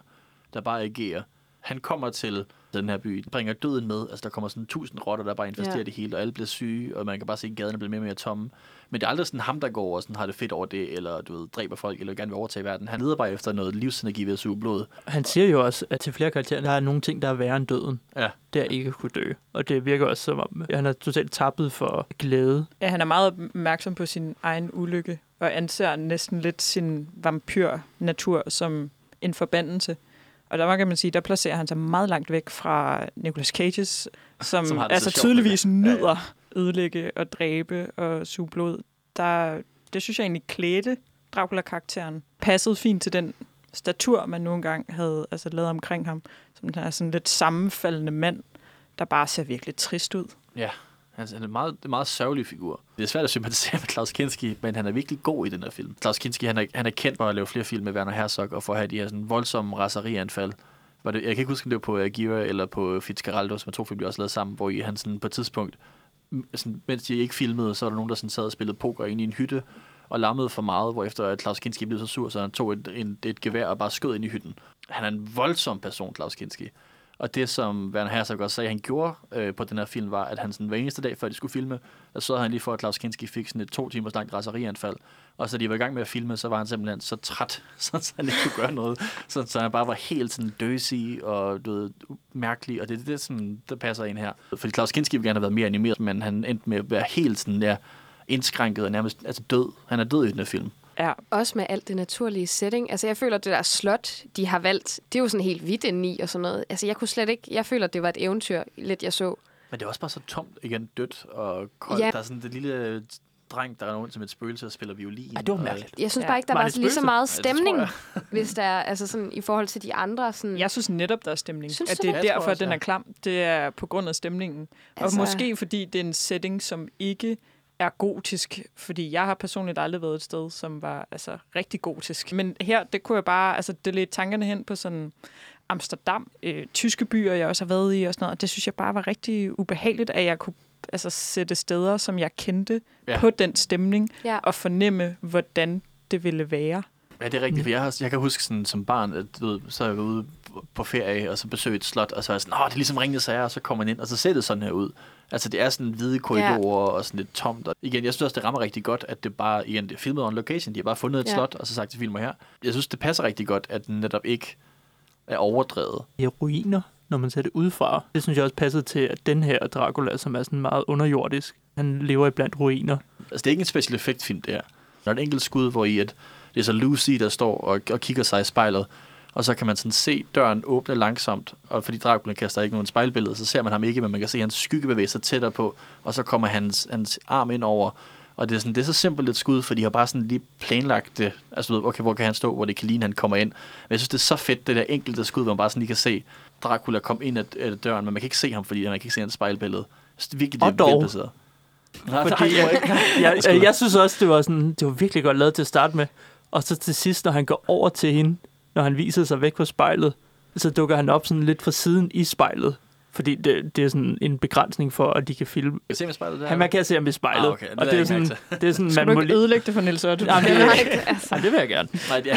der bare agerer. Han kommer til den her by, bringer døden med. Altså, der kommer sådan tusind rotter, der bare infesterer Ja. det hele, og alle bliver syge, og man kan bare se, at gaderne bliver mere og mere tomme. Men det er aldrig sådan ham, der går og sådan har det fedt over det, eller du ved, dræber folk, eller gerne vil overtage verden. Han leder bare efter noget livsenergi ved at suge blod. Han siger jo også, at til flere karakterer, der er nogle ting, der er værre end døden. Ja. Det er ikke at kunne dø. Og det virker også som om, han er totalt tappet for glæde. Ja, han er meget opmærksom på sin egen ulykke, og anser næsten lidt sin vampyr-natur som en forbandelse. Og der kan man sige, der placerer han sig meget langt væk fra Nicolas Cages, som, Som altså sjovt tydeligvis med det. Ja, ja. nyder ødelægge og dræbe og suge blod. Der, det synes jeg egentlig klædte Dracula-karakteren. Passede fint til den statur, man nogle gange havde altså, lavet omkring ham. Som den her sådan lidt sammenfaldende mand, der bare ser virkelig trist ud. Ja, altså, han er en meget, en meget sørgelig figur. Det er svært at sympatisere med Klaus Kinski, men han er virkelig god i den her film. Klaus Kinski, han er, han er kendt for at lave flere film med Werner Herzog, og for at have de her sådan, voldsomme raserianfald. Var det, jeg kan ikke huske, om det var på øh, Agira eller på øh, Fitzcarraldo, som er to film, de også lavede sammen, hvor I, han sådan, på et tidspunkt, sådan, mens de ikke filmede, så var der nogen, der sådan, sad og spillede poker inde i en hytte, og lammede for meget, hvor efter Klaus Kinski blev så sur, så han tog et, en, et gevær og bare skød ind i hytten. Han er en voldsom person, Klaus Kinski. Og det, som Werner Herzog også sagde, han gjorde øh, på den her film, var, at han sådan, hver eneste dag, før de skulle filme, så så han lige for, at Klaus Kinski fik sådan et to timers langt raserianfald. Og så de var i gang med at filme, så var han simpelthen så træt, [laughs] så han ikke kunne gøre noget. Så, så han bare var helt sådan døsig og du ved, mærkelig, og det er det, sådan, der passer ind her. Fordi Klaus Kinski ville gerne have været mere animeret, men han endte med at være helt sådan der indskrænket og nærmest altså død. Han er død i den her film. Ja, Også med alt det naturlige setting. Altså, jeg føler, at det der slot, de har valgt, det er jo sådan helt hvidt indeni og sådan noget. Altså, jeg kunne slet ikke... Jeg føler, at det var et eventyr, lidt jeg så. Men det er også bare så tomt igen, dødt og koldt. Ja. Der er sådan det lille dreng, der er rundt som et spøgelse og spiller violin. Ej, det var mærkeligt. Jeg synes Ja. bare ikke, der Var var, lige så meget Ja, stemning, jeg. [laughs] hvis der er, altså sådan, i forhold til de andre. Sådan, jeg synes netop, der er stemning. Synes at det er det? Derfor, også, den ja. er klam. Det er på grund af stemningen. Altså- Og måske fordi det er en setting, som ikke er gotisk. Fordi jeg har personligt aldrig været et sted, som var altså, rigtig gotisk. Men her, det kunne jeg bare... Altså, det ledte tankerne hen på sådan Amsterdam, øh, tyske byer, jeg også har været i og sådan noget. Og det synes jeg bare var rigtig ubehageligt, at jeg kunne altså, sætte steder, som jeg kendte Ja. ja. på den stemning, Ja. og fornemme, hvordan det ville være. Ja, det er rigtigt, for jeg, har, jeg kan huske sådan, som barn, at du ved, så er jeg ude på ferie, og så besøgte et slot, og så er sådan, åh, det er ligesom Ringenes Herre, og så kommer man ind, og så ser det sådan her ud. Altså, det er sådan hvide korridorer, og sådan lidt tomt. Og igen, jeg synes også, det rammer rigtig godt, at det bare, igen, det er filmet on location. De har bare fundet et Ja. slot, og så sagt til filmer her. Jeg synes, det passer rigtig godt, at den netop ikke er overdrevet. i ruiner, når man ser det udefra. Det synes jeg også passede til, at den her Dracula, som er sådan meget underjordisk, han lever i blandt ruiner. Altså, det er ikke en special effect film, det her. Der er et enkelt skud, hvor i, at det er så Lucy, der står og, og kigger sig i spejlet, og så kan man sådan se døren åbne langsomt, og fordi Dracula kaster ikke nogen spejlbillede, så ser man ham ikke, men man kan se hans skygge bevæge sig tættere på, og så kommer hans, hans arm ind over, og det er, sådan, det er så simpelt et skud, for de har bare sådan lige planlagt det. Altså, du ved, okay, hvor kan han stå, hvor det kan ligne, han kommer ind. Men jeg synes, det er så fedt, det der enkelte skud, hvor man bare sådan lige kan se Dracula komme ind af døren, men man kan ikke se ham, fordi man kan ikke se hans spejlbillede. Synes, det er virkelig, det er dog. velplaceret. Nej, Fordi nej, jeg, [laughs] jeg, jeg, jeg synes også, det var, sådan, det var virkelig godt lavet til at starte med. Og så til sidst, når han går over til hende, når han viser sig væk fra spejlet, så dukker han op sådan lidt fra siden i spejlet. Fordi det, det er sådan en begrænsning for, at de kan filme. Kan se med spejlet der? Han, man kan se ham i spejlet. Ah, okay. Det og det er jeg sådan, ikke det er sådan Skal man du må ikke lige... ødelægge det for Niels Otto? Jamen, det, [laughs] Nej, altså. Ej, det vil jeg gerne. Nej, de,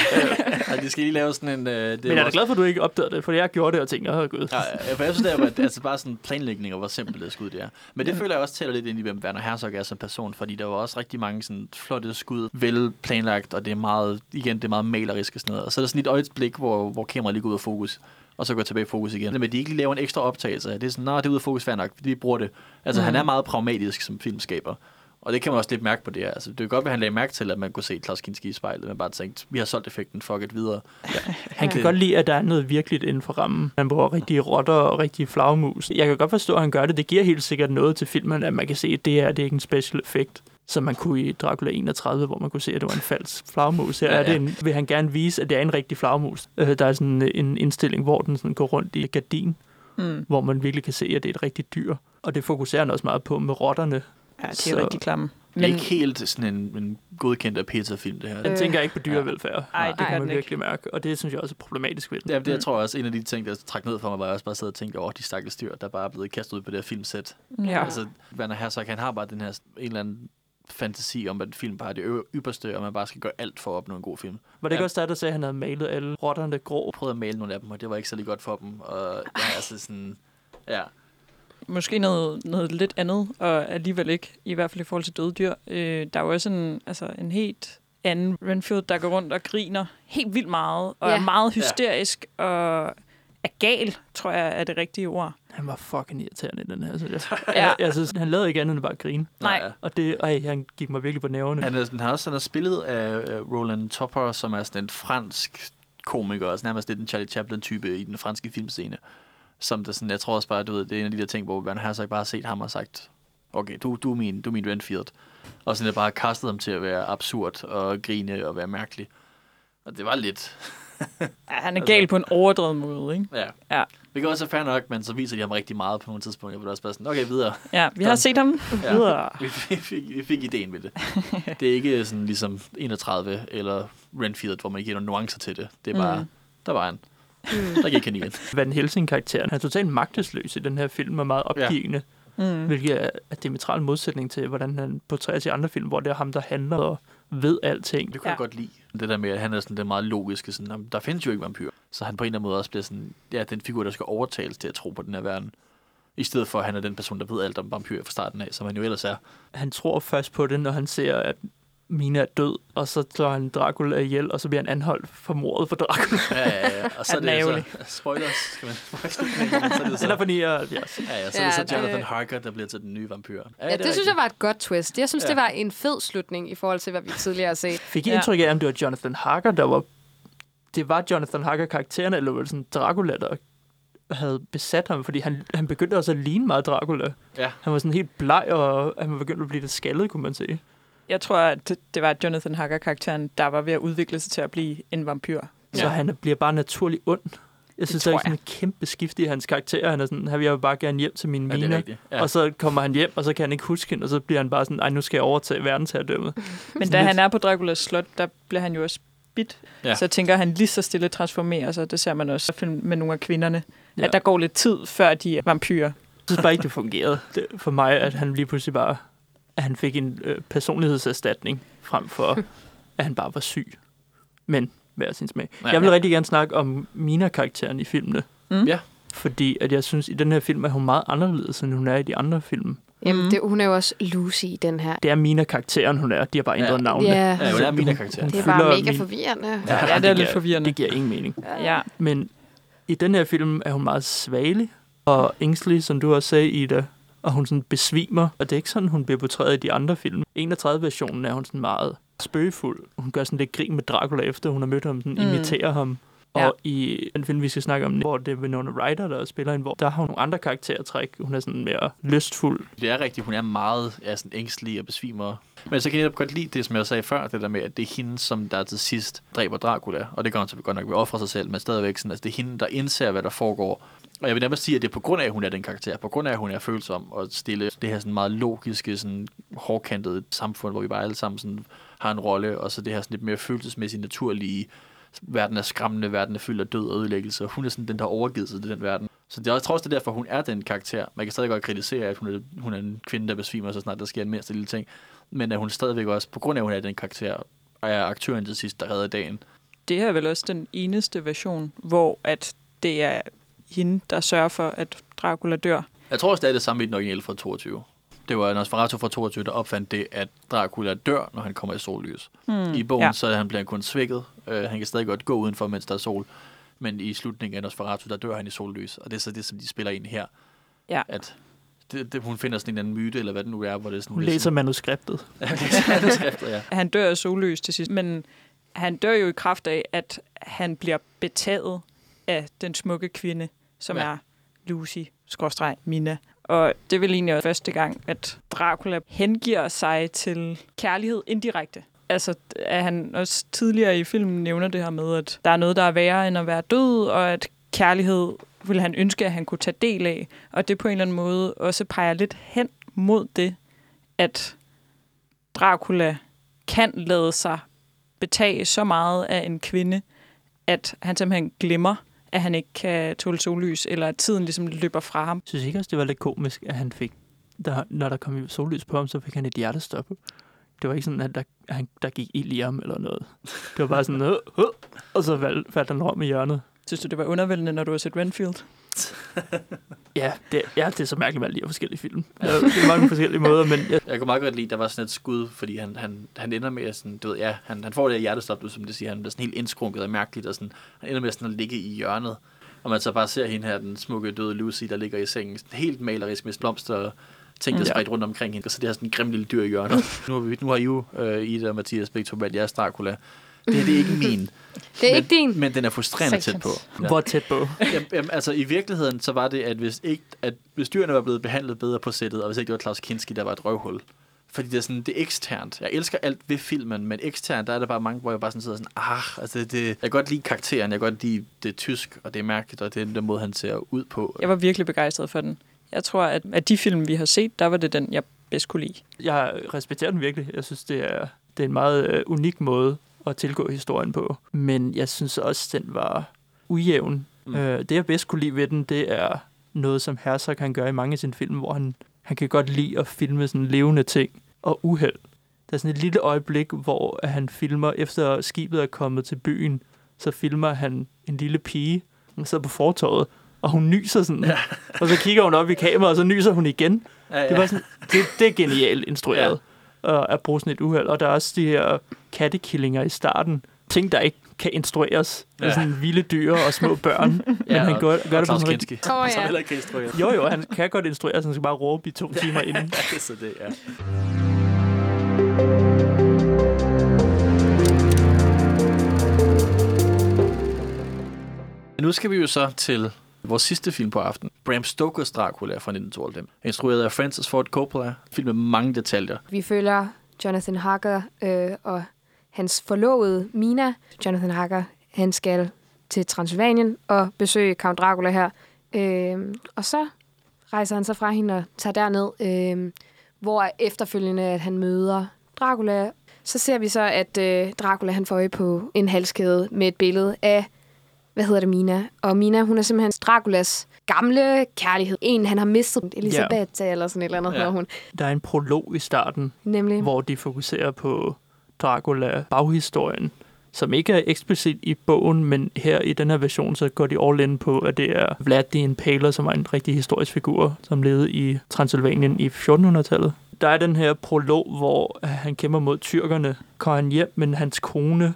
nej, de skal lige lave sådan en... Øh, det Men jeg er da glad for, at du ikke opdagede det, for jeg gjorde det og tænkte, åh gud. Ja, ja, for jeg synes, det er, at, altså bare sådan planlægning og hvor simpelt det skud det er. Men det føler jeg også tæller lidt ind i, hvem Werner Herzog er som person, fordi der var også rigtig mange sådan flotte skud, vel planlagt, og det er meget, igen, det er meget malerisk og sådan noget. Og så er der sådan et øjeblik, hvor, hvor kameraet lige går ud af fokus, og så går tilbage i fokus igen. Men de ikke lige laver en ekstra optagelse af det. er sådan, nej, det er ude af fokus, fair nok, de bruger det. Altså, mm. han er meget pragmatisk som filmskaber. Og det kan man også lidt mærke på det her. Altså, det er godt, at han lagde mærke til, at man kunne se Klaus Kinski i spejlet, men bare tænkt, vi har solgt effekten, fuck it, videre. [laughs] Han kan Det- godt lide, at der er noget virkeligt inden for rammen. Han bruger rigtige rotter og rigtige flagmus. Jeg kan godt forstå, at han gør det. Det giver helt sikkert noget til filmen, at man kan se, at det her det er ikke en special effect som man kunne i Dracula 31, hvor man kunne se, at det var en falsk flagmus. Her Ja, ja. Er det en, vil han gerne vise, at det er en rigtig flagmus. Øh, der er sådan en indstilling, hvor den sådan går rundt i gardin, Mm. hvor man virkelig kan se, at det er et rigtigt dyr. Og det fokuserer han også meget på med rotterne. Ja, de er Så- rigtig klamme. Men ikke helt sådan en, en godkendt af Peter-film, det her. Den Øh, tænker ikke på dyrevelfærd. Ej, det det kan man den ikke. virkelig mærke. Og det synes jeg også er problematisk ved den. Ja, det jeg tror jeg også, en af de ting, der trak ned for mig, var jeg også bare sad og tænkte over de stakkels dyr, der bare er blevet kastet ud på det her filmsæt. Ja. Altså, Werner Herzog, han har bare den her en eller anden fantasi om, at film bare er det ypperste, og man bare skal gøre alt for at opnå en god film. Var det ikke Ja. også der, der sagde, at han havde malet alle rotterne grå? Jeg prøvede at male nogle af dem, og det var ikke særlig godt for dem. Og ja, altså sådan, ja. Måske noget, noget lidt andet, og alligevel ikke, i hvert fald i forhold til døde dyr. Øh, der er jo også en, altså en helt anden Renfield, der går rundt og griner helt vildt meget, og Ja. er meget hysterisk, og er gal, tror jeg er det rigtige ord. Han var fucking irriterende i den her, synes [laughs] jeg. Ja. jeg, jeg synes, han lavede ikke andet end bare at grine. Nej. Og det, ej, han gik mig virkelig på nerverne. Han, er, han har også han har spillet af Roland Topper, som er sådan en fransk komiker, altså nærmest lidt en Charlie Chaplin-type i den franske filmscene. Som der sådan, jeg tror også bare, du ved, det er en af de der ting, hvor man har så bare har set ham og sagt, okay, du, du, er min, du er min Renfield. Og sådan er bare kastet ham til at være absurd og grine og være mærkelig. Og det var lidt, Ja, han er [laughs] gal på en overdrevet måde, ikke? ja. Ja. Kan også være fair nok, men så viser de ham rigtig meget på nogle tidspunkter, hvor det også bare sådan, okay, videre. Ja, vi har set ham Ja. videre. Vi, [laughs] vi, fik, vi fik ideen med det. [laughs] Det er ikke sådan ligesom 31 eller Renfield, hvor man giver nogle nuancer til det. Det er bare, mm. der var han. Der gik han igen. [laughs] Van Helsing-karakteren er totalt magtesløs i den her film, og meget opgivende. Ja. Mm. Hvilket er, er diametral modsætning til, hvordan han portrætteres i andre film, hvor det er ham, der handler og ved alting. Det kunne ja. jeg godt lide. Det der med, at han er sådan det meget logiske, sådan, "Jamen, der findes jo ikke vampyrer. Så han på en eller anden måde også bliver sådan, ja, den figur, der skal overtales til at tro på den her verden. I stedet for, at han er den person, der ved alt om vampyrer fra starten af, som han jo ellers er. Han tror først på det, når han ser, at Mina er død, og så slår han Dracula ihjel, og så bliver han anholdt for mordet for Dracula. Ja, ja, ja. [laughs] Og så Er det ærgerlig? så, [laughs] spoilers, skal man [laughs] så er det er så, fra 79. ja, ja, så, er Ja, det så det- Jonathan Harker, der bliver til den nye vampyr. Ja, det, det synes jeg var et godt twist. Jeg synes, Ja. ja. det var en fed slutning i forhold til, hvad vi tidligere har set. Fik I Ja. indtryk af, om det var Jonathan Harker, der var... Det var Jonathan Harker-karakteren, eller var det sådan Dracula, der havde besat ham? Fordi han, han begyndte også at ligne meget Dracula. Ja. Han var sådan helt bleg, og han var begyndt at blive lidt skaldet, kunne man sige. Jeg tror, at det, det var Jonathan Harker-karakteren, der var ved at udvikle sig til at blive en vampyr. Ja. Så han bliver bare naturligt ond. Jeg synes, tror der er sådan et kæmpe skift i hans karakter. Han er sådan, her vil jeg bare gerne hjem til min Ja, det rigtigt. Ja. Ja. Og så kommer han hjem, og så kan han ikke huske hende, og så bliver han bare sådan, ej, nu skal jeg overtage verdensherredømmet. [laughs] Men da lidt- han er på Draculas slot, der bliver han jo også bidt. Ja. Så jeg tænker, at han lige så stille transformerer sig. Det ser man også med nogle af kvinderne. Ja. Ja. At der går lidt tid, før de er vampyrer. Jeg synes bare ikke, det fungerede det, for mig, at han lige pludselig bare at han fik en øh, personlighedserstatning, frem for [laughs] at han bare var syg. Men hver sin smag. Ja. Jeg vil rigtig gerne snakke om Mina-karakteren i filmene. Mm. Ja. Fordi at jeg synes, i den her film er hun meget anderledes, end hun er i de andre film. Jamen, Mhm. det, hun er jo også Lucy i den her. Det er Mina-karakteren, hun er. De har bare ændret Ja. navnene. Ja, Ja, jo, det er min karakter. Hun det er bare mega min- forvirrende. Ja, ja det er det lidt giver- forvirrende. Det giver ingen mening. Ja. Men i den her film er hun meget svagelig og ængstelig, som du også sagde, Ida. Og hun sådan besvimer, og det er ikke sådan, hun bliver portrætteret i de andre film. 31-versionen er hun sådan meget spøgefuld. Hun gør sådan lidt grin med Dracula, efter hun har mødt ham, sådan Mm. imiterer ham. Ja. Og i den film, vi skal snakke om, hvor det er Winona Ryder, der spiller hende, hvor der har hun nogle andre karaktertræk. Hun er sådan mere lystfuld. Det er rigtigt, hun er meget ja, sådan ængstelig og besvimer. Men så kan jeg godt lide det, som jeg sagde før, det der med, at det er hende, som der til sidst dræber Dracula. Og det gør hun så godt nok ved at ofre sig selv, men stadigvæk sådan, altså det er hende, der indser, hvad der foregår. Og jeg vil nærmest sige, at det er på grund af, at hun er den karakter, på grund af, at hun er følsom og stille. Det her sådan meget logiske, sådan hårdkantede samfund, hvor vi bare alle sammen sådan har en rolle, og så det her sådan lidt mere følelsesmæssigt naturlige verden er skræmmende, verden er fyldt af død og ødelæggelse, og hun er sådan den, der overgivet sig til den verden. Så det er, jeg tror også, det er derfor, hun er den karakter. Man kan stadig godt kritisere, at hun er, hun er en kvinde, der besvimer, så snart der sker en mindste lille ting. Men at hun stadigvæk også, på grund af, at hun er den karakter, og er aktøren til sidst, der redder dagen. Det her er vel også den eneste version, hvor at det er hende, der sørger for, at Dracula dør. Jeg tror også, det er det samme i den originale fra 22. Det var Nosferatu fra 22, der opfandt det, at Dracula dør, når han kommer i sollys. Hmm. I bogen, Ja. så er han bliver kun svækket. Uh, han kan stadig godt gå udenfor, mens der er sol. Men i slutningen af Nosferatu, der dør han i sollys. Og det er så det, som de spiller ind her. Ja. At det, det, hun finder sådan en eller anden myte, eller hvad det nu er, hvor det er sådan... Hun lidt læser manuskriptet. [laughs] Sådan, er manuskriptet, ja. Han dør af solløs til sidst, men han dør jo i kraft af, at han bliver betaget af den smukke kvinde, som Ja. er Lucy, skråstreg Mina. Og det er vel egentlig også første gang, at Dracula hengiver sig til kærlighed indirekte. Altså, at han også tidligere i filmen nævner det her med, at der er noget, der er værre end at være død, og at kærlighed vil han ønske, at han kunne tage del af. Og det på en eller anden måde også peger lidt hen mod det, at Dracula kan lade sig betage så meget af en kvinde, at han simpelthen glemmer, at han ikke kan tåle sollys, eller at tiden ligesom løber fra ham. Jeg synes ikke også, det var lidt komisk, at han fik, der, når der kom sollys på ham, så fik han et hjertestop. Det var ikke sådan, at der, han, der gik ild i ham eller noget. Det var bare sådan, [laughs] øh, øh, og så faldt, faldt han om i hjørnet. Synes du, det var undervældende, når du har set Renfield? [laughs] Ja, det, ja, det er så mærkeligt, hvad de forskellige film. Ja, det er mange forskellige måder, men jeg, Jeg kunne meget godt lide, at der var sådan et skud, fordi han, han, han ender med at sådan, du ved, ja, han, han får det her hjertestop, du, som det siger, han bliver sådan helt indskrunket og mærkeligt, og sådan, han ender med sådan at ligge i hjørnet, og man så bare ser hende her, den smukke døde Lucy, der ligger i sengen, sådan helt malerisk med blomster og ting, der Mm. spredt rundt omkring hende, og så det her sådan en grim lille dyr i hjørnet. nu, har vi, nu har I jo, uh, Ida og Mathias, begge to valgt jeres Dracula. Det her, det er ikke min. [laughs] Det er men, ikke din. Men den er frustrerende tæt på. Ja. hvor tæt på. [laughs] Jamen, jamen, altså i virkeligheden, så var det, at hvis, ikke, at hvis dyrene var blevet behandlet bedre på sættet, og hvis ikke det var Klaus Kinski, der var et røvhul, Fordi det er sådan, det er eksternt. Jeg elsker alt ved filmen, men eksternt, der er der bare mange, hvor jeg bare sådan sidder sådan, ah, altså det, det, jeg kan godt lide karakteren, jeg kan godt lide det er tysk, og det er mærkeligt, og det er den måde, han ser ud på. Jeg var virkelig begejstret for den. Jeg tror, at af de film, vi har set, der var det den, jeg bedst kunne lide. Jeg respekterer den virkelig. Jeg synes, det er, det er en meget øh, unik måde at tilgå historien på. Men jeg synes også, den var ujævn. Mm. Øh, det, jeg bedst kunne lide ved den, det er noget, som Herzog kan gøre i mange af sine film, hvor han, han kan godt lide at filme sådan levende ting og uheld. Der er sådan et lille øjeblik, hvor han filmer, efter skibet er kommet til byen, så filmer han en lille pige, hun sidder på fortorvet, og hun nyser sådan. Ja. Og så kigger hun op i kameraet, og så nyser hun igen. Ja, ja. Det, var sådan, det, det er genialt instrueret ja. At bruge sådan et uheld. Og der er også de her kattekillinger i starten. Ting, der ikke kan instrueres. Ja. Ja. Sådan vilde dyr og små børn. [laughs] men han gør, gør det på sådan en Kinski, Åh, ja. som heller ikke kan instruere. Jo, jo, han kan godt instruere, så han skal bare råbe i to [laughs] timer inden. Ja, det er så det, ja. Nu skal vi jo så til vores sidste film på aften. Bram Stokers Dracula fra 1992. Instrueret af Francis Ford Coppola. Film med mange detaljer. Vi følger Jonathan Harker øh, og hans forlovede Mina. Jonathan Harker, han skal til Transylvanien og besøge Count Dracula her. Øh, og så rejser han sig fra hende og tager derned, øh, hvor efterfølgende at han møder Dracula. Så ser vi så, at øh, Dracula han får øje på en halskæde med et billede af, hvad hedder det, Mina? Og Mina, hun er simpelthen Draculas gamle kærlighed. En, han har mistet, Elisabeth yeah. eller sådan et eller andet, yeah. hedder hun. Der er en prolog i starten, Nemlig. hvor de fokuserer på Dracula baghistorien, som ikke er eksplicit i bogen, men her i den her version, så går de all in på, at det er Vlad the Impaler, som er en rigtig historisk figur, som levede i Transylvanien i 1400-tallet. Der er den her prolog, hvor han kæmper mod tyrkerne, kommer han hjem, men hans kone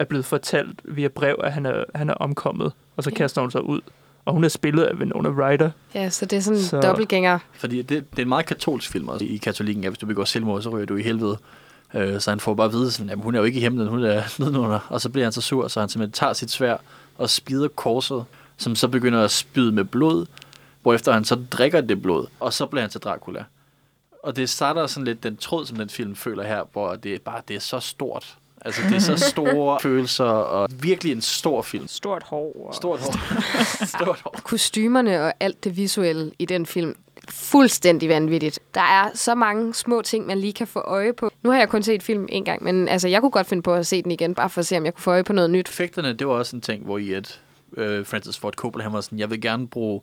er blevet fortalt via brev, at han er, han er omkommet, og så Ja. kaster hun sig ud. Og hun er spillet af Winona Ryder. Ja, så det er sådan en Så- dobbeltgænger. Fordi det, det er en meget katolsk film også. I katolikken, ja, hvis du begår selvmord, så ryger du i helvede. Øh, så han får bare at vide, sådan, at hun er jo ikke i himlen, hun er [laughs] nedenunder. Og så bliver han så sur, så han simpelthen tager sit svær og spider korset, som så begynder at spyde med blod, hvorefter han så drikker det blod, og så bliver han til Dracula. Og det starter sådan lidt den tråd, som den film føler her, hvor det er bare det er så stort. Altså, det er så store [laughs] følelser, og virkelig en stor film. Stort hår. Og... Stort hår. [laughs] Stort hår. Kostymerne og alt det visuelle i den film, fuldstændig vanvittigt. Der er så mange små ting, man lige kan få øje på. Nu har jeg kun set film en gang, men altså, jeg kunne godt finde på at se den igen, bare for at se, om jeg kunne få øje på noget nyt. Effekterne, det var også en ting, hvor i at øh, Francis Ford Coppola, han var sådan, jeg vil gerne bruge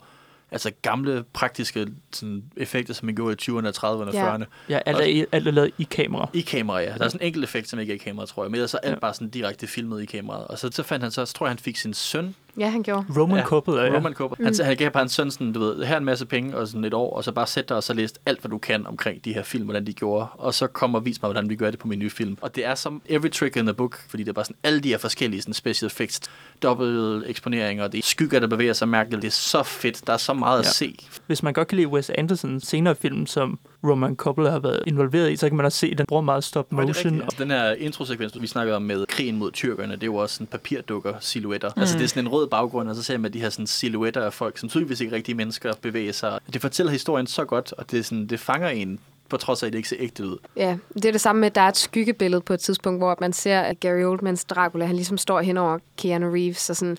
altså gamle, praktiske sådan, effekter, som man gjorde i 20'erne, 30'erne og Ja. 40'erne. Ja, alt er, alt er lavet i kamera. I kamera, ja. Der er sådan en enkelt effekt, som ikke er i kamera, tror jeg. Men ellers så er alt Ja. bare sådan direkte filmet i kameraet. Og så, så fandt han så, så tror jeg, han fik sin søn, Ja, han gjorde. Roman Ja, Coppola, ja. Roman Coppola. Han, han gav bare en søn sådan, du ved, her er en masse penge og sådan et år, og så bare sæt dig og så læst alt, hvad du kan omkring de her film, hvordan de gjorde, og så kom og vis mig, hvordan vi gør det på min nye film. Og det er som every trick in the book, fordi det er bare sådan alle de her forskellige sådan special effects, dobbelt eksponeringer, det er skygger, der bevæger sig mærkeligt. Det er så fedt. Der er så meget Ja. at se. Hvis man godt kan lide Wes Anderson senere film, som Roman Coppola har været involveret i, så kan man også se, at den bruger meget stop er motion. rigtigt. Altså, den her introsekvens, vi snakkede om med krigen mod tyrkerne, det er jo også sådan papirdukker, silhuetter. Mm. Altså det er sådan en rød baggrund, og så ser man de her sådan silhuetter af folk, som tydeligvis ikke rigtige mennesker bevæger sig. Det fortæller historien så godt, og det, er sådan, det fanger en, på trods af, at det ikke ser ægte ud. Ja, det er det samme med, at der er et skyggebillede på et tidspunkt, hvor man ser, at Gary Oldmans Dracula, han ligesom står hen over Keanu Reeves og sådan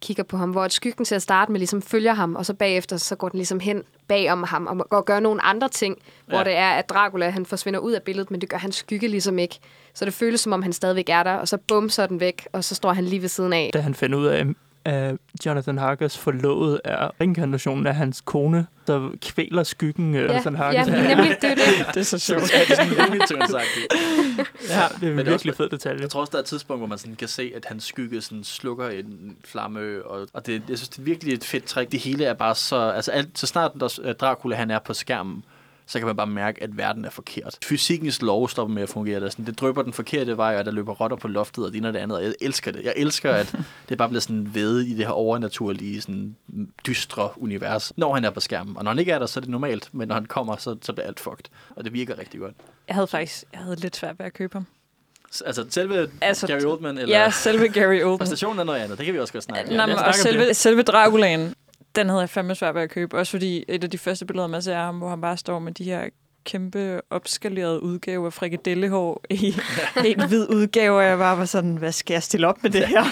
kigger på ham, hvor et skyggen til at starte med ligesom følger ham, og så bagefter så går den ligesom hen bag om ham og, og gør nogle andre ting, hvor Ja. det er, at Dracula han forsvinder ud af billedet, men det gør hans skygge ligesom ikke. Så det føles som om, han stadigvæk er der, og så bum, så er den væk, og så står han lige ved siden af. Da han finder ud af, at Jonathan Harkers forlovede er reinkarnationen af hans kone, så kvæler skyggen ja, Jonathan ja, Harkers. nemlig, det er det. [laughs] Det er så sjovt. Ja, det er sådan Tunes-agtigt. ja, det er er virkelig fed detalje. Jeg tror også, der er et tidspunkt, hvor man sådan kan se, at hans skygge sådan slukker en flamme, og, og det, jeg synes, det er virkelig et fedt trick. Det hele er bare så... Altså, alt, så snart der, Dracula han er på skærmen, så kan man bare mærke, at verden er forkert. Fysikkens lov stopper med at fungere. Der. er Sådan, det drypper den forkerte vej, og der løber rotter på loftet, og det ene og det andet, og jeg elsker det. Jeg elsker, at [laughs] det bare bliver sådan ved i det her overnaturlige, sådan dystre univers, når han er på skærmen. Og når han ikke er der, så er det normalt, men når han kommer, så, så bliver alt fucked. Og det virker rigtig godt. Jeg havde faktisk jeg havde lidt svært ved at købe ham. Altså, selve Altså, Gary Oldman, eller... Ja, selve Gary [laughs] Oldman. Præstationen er noget andet, det kan vi også godt snakke om. Nå, os og selve, selve Draculaen, den havde jeg fandme svært ved at købe. Også fordi et af de første billeder, man ser af ham, hvor han bare står med de her kæmpe opskaleret udgave af frikadellehår i [laughs] helt hvid udgave, og jeg bare var sådan, hvad skal jeg stille op med det her?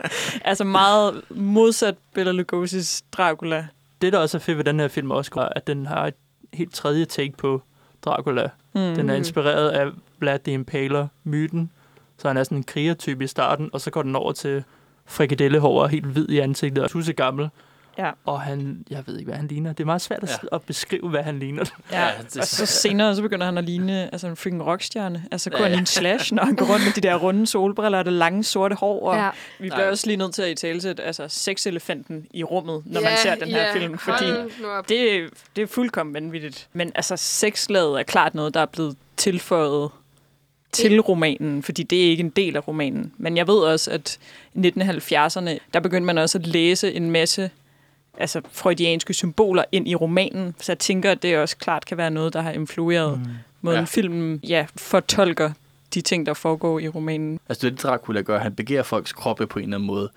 [laughs] altså meget modsat Bela Lugosi's Dracula. Det, der også er fedt ved den her film også, er, at den har et helt tredje take på Dracula. Mm. Den er inspireret af Vlad the Impaler-myten. Så han er sådan en krigertype i starten, og så går den over til frikadellehår og helt hvid i ansigtet og tusse gammel. Ja. Og han, jeg ved ikke, hvad han ligner. Det er meget svært at, Ja. at beskrive, hvad han ligner. Ja, Ja, det- og så senere så begynder han at ligne altså en freaking rockstjerne. Altså kunne Ja, han ja. ligne Slash, når han går rundt med de der runde solbriller og det lange sorte hår. Og Ja. vi bliver Nej. også lige nødt til at i talesætte altså sexelefanten i rummet, når man Ja, ser den her ja. film. Fordi det, det er fuldkommen vanvittigt. Men altså sexlaget er klart noget, der er blevet tilføjet til romanen, fordi det er ikke en del af romanen. Men jeg ved også, at i 1970'erne, der begyndte man også at læse en masse altså freudianske symboler ind i romanen, så jeg tænker, at det også klart kan være noget, der har influeret mm. måden Ja. ja. filmen ja, fortolker de ting, der foregår i romanen. Altså det er det, Dracula gør. Han begærer folks kroppe på en eller anden måde,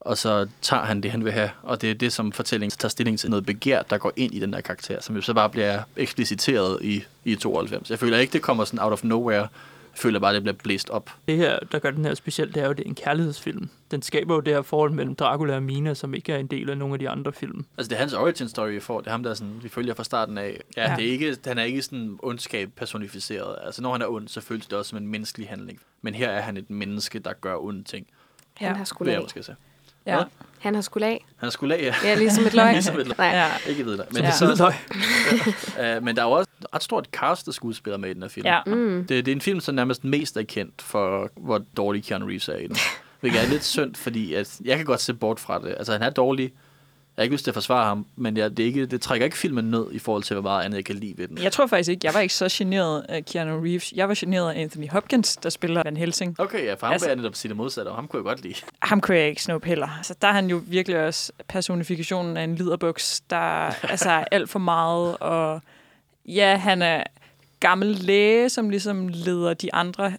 og så tager han det, han vil have. Og det er det, som fortællingen tager stilling til. Noget begær, der går ind i den der karakter, som jo så bare bliver ekspliciteret i, i 92. Jeg føler ikke, det kommer sådan out of nowhere. Føler bare, det bliver blæst op. Det her, der gør den her speciel, det er jo, det er en kærlighedsfilm. Den skaber jo det her forhold mellem Dracula og Mina, som ikke er en del af nogle af de andre film. Altså, det er hans origin story, vi får. Det er ham, der sådan, vi følger fra starten af. Ja, Ja. Det er ikke, han er ikke sådan ondskab personificeret. Altså, når han er ond, så føles det også som en menneskelig handling. Men her er han et menneske, der gør onde ting. Han Ja. har Det skulle vil jeg af. Ja. Hvad? Han har skulle af. Han er sgu lag, ja. Ja, ligesom et løg. [laughs] Ligesom et løg. Nej. ja. Ikke videre. Men, Ja. [laughs] ja. det, så, uh, men der er jo også et ret stort cast af skuespillere med i den her film. ja. Mm. Det, det er en film, som nærmest mest er kendt for, hvor dårlig Keanu Reeves er i den. Hvilket er lidt synd, fordi at jeg kan godt se bort fra det. Altså, han er dårlig. Jeg har ikke lyst til at forsvare ham, men jeg, det, ikke, det trækker ikke filmen ned i forhold til, hvor meget andet jeg kan lide ved den. Jeg tror faktisk ikke, jeg var ikke så generet af Keanu Reeves. Jeg var generet af Anthony Hopkins, der spiller Van Helsing. Okay, ja, for ham Altså- jeg netop sige det modsatte, og ham kunne jeg godt lide. [laughs] Ham kunne jeg ikke snuppe heller. Altså, der er han jo virkelig også personifikationen af en liderbuks, der altså, er alt for meget. Og ja, han er gammel læge, som ligesom leder de andre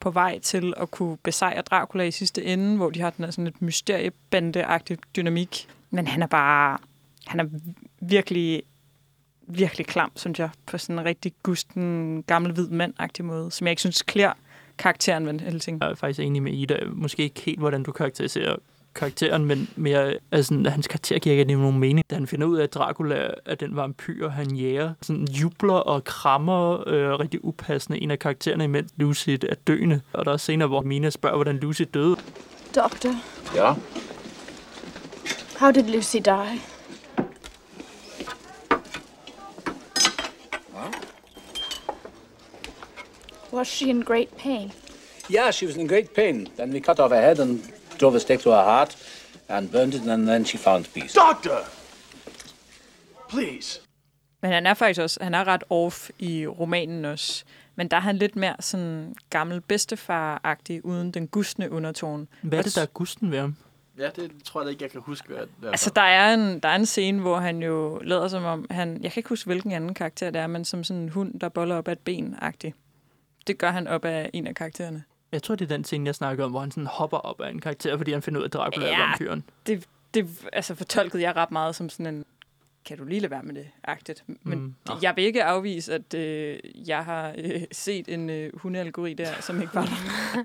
på vej til at kunne besejre Dracula i sidste ende, hvor de har den her sådan et mysteriebandeagtig dynamik. Men han er bare... Han er virkelig virkelig klam, synes jeg, på sådan en rigtig gusten, gammel hvid mand-agtig måde, som jeg ikke synes klæder karakteren Van Helsing. Jeg er faktisk enig med Ida. Måske ikke helt, hvordan du karakteriserer karakteren, men mere, altså, at hans karakter giver ikke nogen mening. Da han finder ud af, at Dracula er den vampyr, han jager, sådan jubler og krammer øh, rigtig upassende en af karaktererne, imens Lucy er døende. Og der er senere, hvor Mina spørger, hvordan Lucy døde. Doctor, Yeah? How did Lucy die? Was she in great pain? Yeah, she was in great pain. Then we cut off her head and drove a stake to her heart and burned it, and then she found peace. Doctor! Please. Men han er faktisk også, han er ret off i romanen også. Men der er han lidt mere sådan gammel bedstefar-agtig, uden den gustne undertone. Hvad er det, der er gusten ved ham? Ja, det tror jeg da ikke, jeg kan huske. Hvad det er Altså, der er, en, der er en scene, hvor han jo lader som om, han, jeg kan ikke huske, hvilken anden karakter det er, men som sådan en hund, der boller op af et ben-agtig. Det gør han op af en af karaktererne. Jeg tror, det er den scene, jeg snakker om, hvor han sådan hopper op af en karakter, fordi han finder ud af, at Dracula Ja. er vampyren. Det, det altså, fortolkede jeg ret meget som sådan en, kan du lige lade være med det, agtigt. Men Mm. mm. jeg vil ikke afvise, at øh, jeg har øh, set en øh, hundealgori der, som ikke var der. [laughs]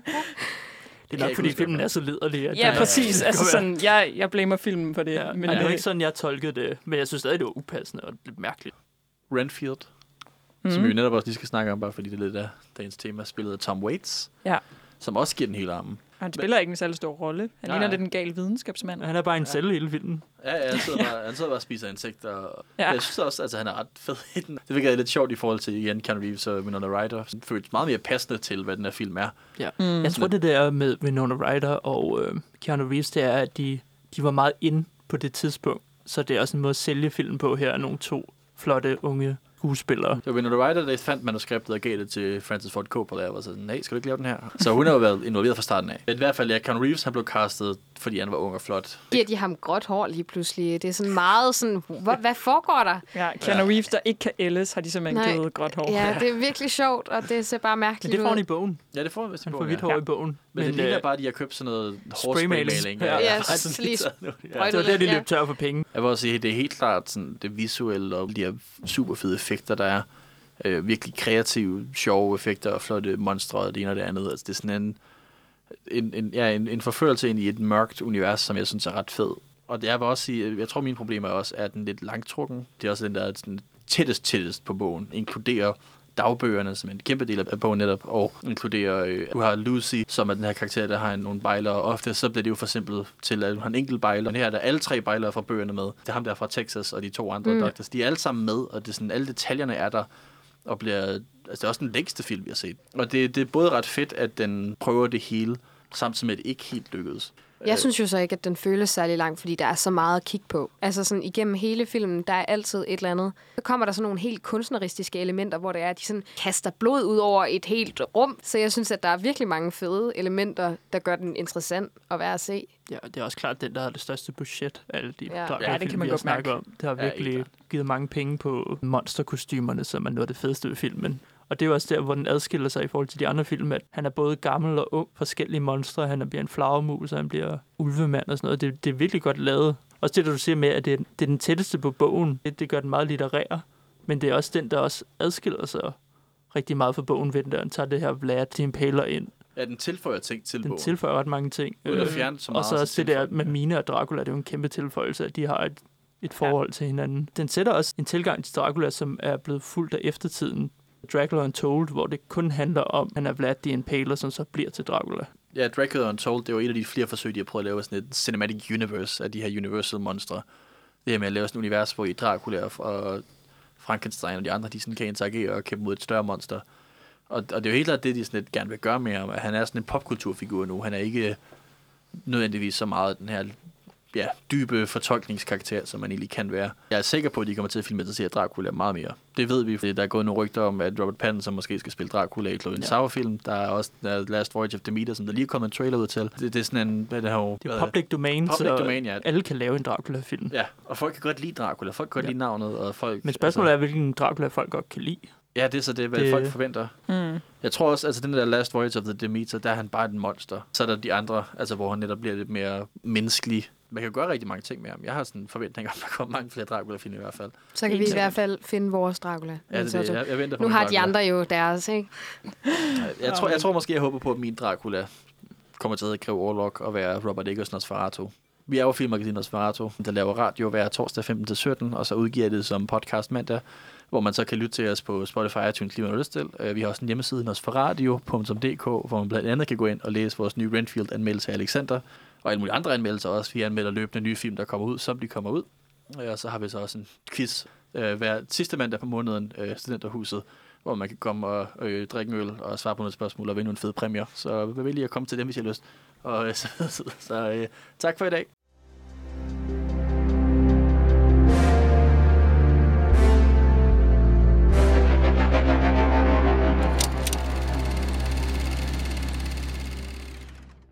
Det er nok, fordi filmen er så liderlig. at Ja, den er- præcis. Altså sådan, jeg, jeg blamer filmen for det. Ja, men det var øh, ikke sådan, jeg tolkede det. Men jeg synes stadig, det var upassende og lidt mærkeligt. Renfield, Mhm. mm. som vi jo netop også lige skal snakke om, bare fordi det er lidt af dagens tema, spillet af Tom Waits, Ja. som også giver den hele armen. Og han spiller ikke en særlig stor rolle. Han Nej, ligner lidt en gal videnskabsmand. Han er bare en celle hele filmen. Ja, ja, han sidder [laughs] bare, han sidder bare og spiser insekter. Og Ja. ja. Jeg synes også, at altså, han er ret fed i den. Det virker lidt sjovt i forhold til igen Keanu Reeves og Winona Ryder. Det føles meget mere passende til, hvad den her film er. Ja. Mm. Jeg tror, det der med Winona Ryder og øh, Keanu Reeves, det er, at de, de var meget ind på det tidspunkt. Så det er også en måde at sælge film på her af nogle to flotte unge skuespillere. Det var Winona Ryder, der fandt manuskriptet og gav det til Francis Ford Coppola. og var sådan, nej, skal du ikke lave den her? Så hun har jo været involveret fra starten af. Men i hvert fald, ja, Keanu Reeves, han blev castet, fordi han var ung og flot. Giver de ham gråt hår lige pludselig? Det er sådan meget sådan, hvad, hvad foregår der? Ja, Keanu Reeves, der ikke kan ældes, har de simpelthen Nej. givet gråt hår. Ja, det er virkelig sjovt, og det ser bare Men mærkeligt det får han i ud. bogen. Ja, det får han i Han får hvidt ja. hår i bogen. Men, det ligner øh, bare, at de har købt sådan noget Spraymaling. hårspraymaling. Ja. Ja, Ej, så [laughs] sådan lige ja. det var der, de Ja. løb tør for penge. Jeg vil også sige, at det er helt klart sådan, det visuelle og de her super fede effekter, der er. øh, virkelig kreative, sjove effekter og flotte monstre og det ene og det andet. Altså, det er sådan en, en, en, ja, en, en forførelse ind i et mørkt univers, som jeg synes er ret fed. Og det jeg vil også sige, jeg tror mine problemer er også, at den lidt langtrukken. Det er også den der sådan, tættest tættest på bogen, inkluderer dagbøgerne, som er en kæmpe del af bogen netop, og inkluderer, øh, du har Lucy, som er den her karakter, der har nogle bejlere, og ofte så bliver det jo for simpelt til, at du har en enkelt bejler. Men her er der alle tre bejlere fra bøgerne med. Det er ham der fra Texas, og de to andre mm. doctors. De er alle sammen med, og det er sådan, alle detaljerne er der, og bliver, altså det er også den længste film, vi har set. Og det, det er både ret fedt, at den prøver det hele, samtidig med, at det ikke helt lykkedes. Jeg synes jo så ikke, at den føles særlig lang, fordi der er så meget at kigge på. Altså sådan igennem hele filmen, der er altid et eller andet. Så kommer der sådan nogle helt kunstneristiske elementer, hvor det er, at de sådan kaster blod ud over et helt rum. Så jeg synes, at der er virkelig mange fede elementer, der gør den interessant at være at se. Ja, det er også klart den, der har det største budget af alle de Ja. ja. Ja, det kan man godt snakket mærke. om. Det har Ja, virkelig helt givet mange penge på monsterkostymerne, som er noget af det fedeste ved filmen. Og det er jo også der, hvor den adskiller sig i forhold til de andre film, at han er både gammel og ung, forskellige monstre. Han bliver en flagermus, og han bliver ulvemand og sådan noget. Det, det er virkelig godt lavet. Også det, der du siger med, at det er, det er den tætteste på bogen. Det, det gør den meget litterær. Men det er også den, der også adskiller sig rigtig meget fra bogen, ved den der, tager det her Vlad til Impaler ind. Ja, den tilføjer ting til Den bogen. tilføjer ret mange ting. Uden at Øh, fjerne så og meget, så så også det der med. Mina og Dracula, det er jo en kæmpe tilføjelse, at de har et, et forhold ja. til hinanden. Den sætter også en tilgang til Dracula, som er blevet fuldt af eftertiden. Dracula Untold, hvor det kun handler om, at han er Vlad the Impaler, som så bliver til Dracula. Ja, Dracula Untold, det var et af de flere forsøg, de har prøvet at lave sådan et cinematic universe af de her universal monstre. Det her med at lave sådan et univers, hvor i Dracula og- Frankenstein og de andre, de sådan kan interagere og kæmpe mod et større monster. Og, og det er jo helt klart det, de sådan lidt gerne vil gøre med ham. at Han er sådan en popkulturfigur nu. Han er ikke nødvendigvis så meget den her ja, dybe fortolkningskarakter, som man egentlig kan være. Jeg er sikker på, at de kommer til at filmatisere Dracula meget mere. Det ved vi, fordi der er gået nogle rygter om, at Robert Pattinson måske skal spille Dracula i Chloe Ja. Sauer-film. Der er også der er Last Voyage of Demeter, som der lige er kommet en trailer ud til. Det, det er sådan en... Hvad det her, Det er public domain, Public så domain, ja. alle kan lave en Dracula-film. Ja, og folk kan godt lide Dracula. Folk kan godt Ja. lide navnet, og folk... Men spørgsmålet er, hvilken Dracula folk godt kan lide. Ja, det er så det, hvad. Det- folk forventer. Mm. Jeg tror også, altså den der Last Voyage of the Demeter, der er han bare et monster. Så er der de andre, altså hvor han netop bliver lidt mere menneskelig. Man kan gøre rigtig mange ting med ham. Jeg har sådan en forventning om, at der kommer mange flere Dracula-film i hvert fald. Så kan vi i hvert fald finde vores Dracula. Ja, det, det. Jeg, jeg venter på Nu har de Dracula. andre jo deres, ikke? Jeg tror, jeg tror måske, jeg håber på, at min Dracula kommer til at hedde Grev Orlok og være Robert Eggers Nosferatu. Vi er jo filmmagasinet Nosferatu, der laver radio hver torsdag 15-17, og så udgiver det som podcast mandag, hvor man så kan lytte til os på Spotify, iTunes, lige man lyst til. Øh, Vi har også en hjemmeside, nosferadio.dk, hvor man blandt andet kan gå ind og læse vores nye Renfield-anmeldelse af Alexander, og alle mulige andre anmeldelser også. Vi anmelder løbende nye film, der kommer ud, som de kommer ud. Øh, og så har vi så også en quiz øh, hver sidste mandag på måneden, øh, Studenterhuset, hvor man kan komme og øh, drikke en øl og svare på nogle spørgsmål og vinde nogle fede præmier. Så vælg lige at komme til dem, hvis I har lyst. Og, øh, [laughs] så, så, så øh, tak for i dag.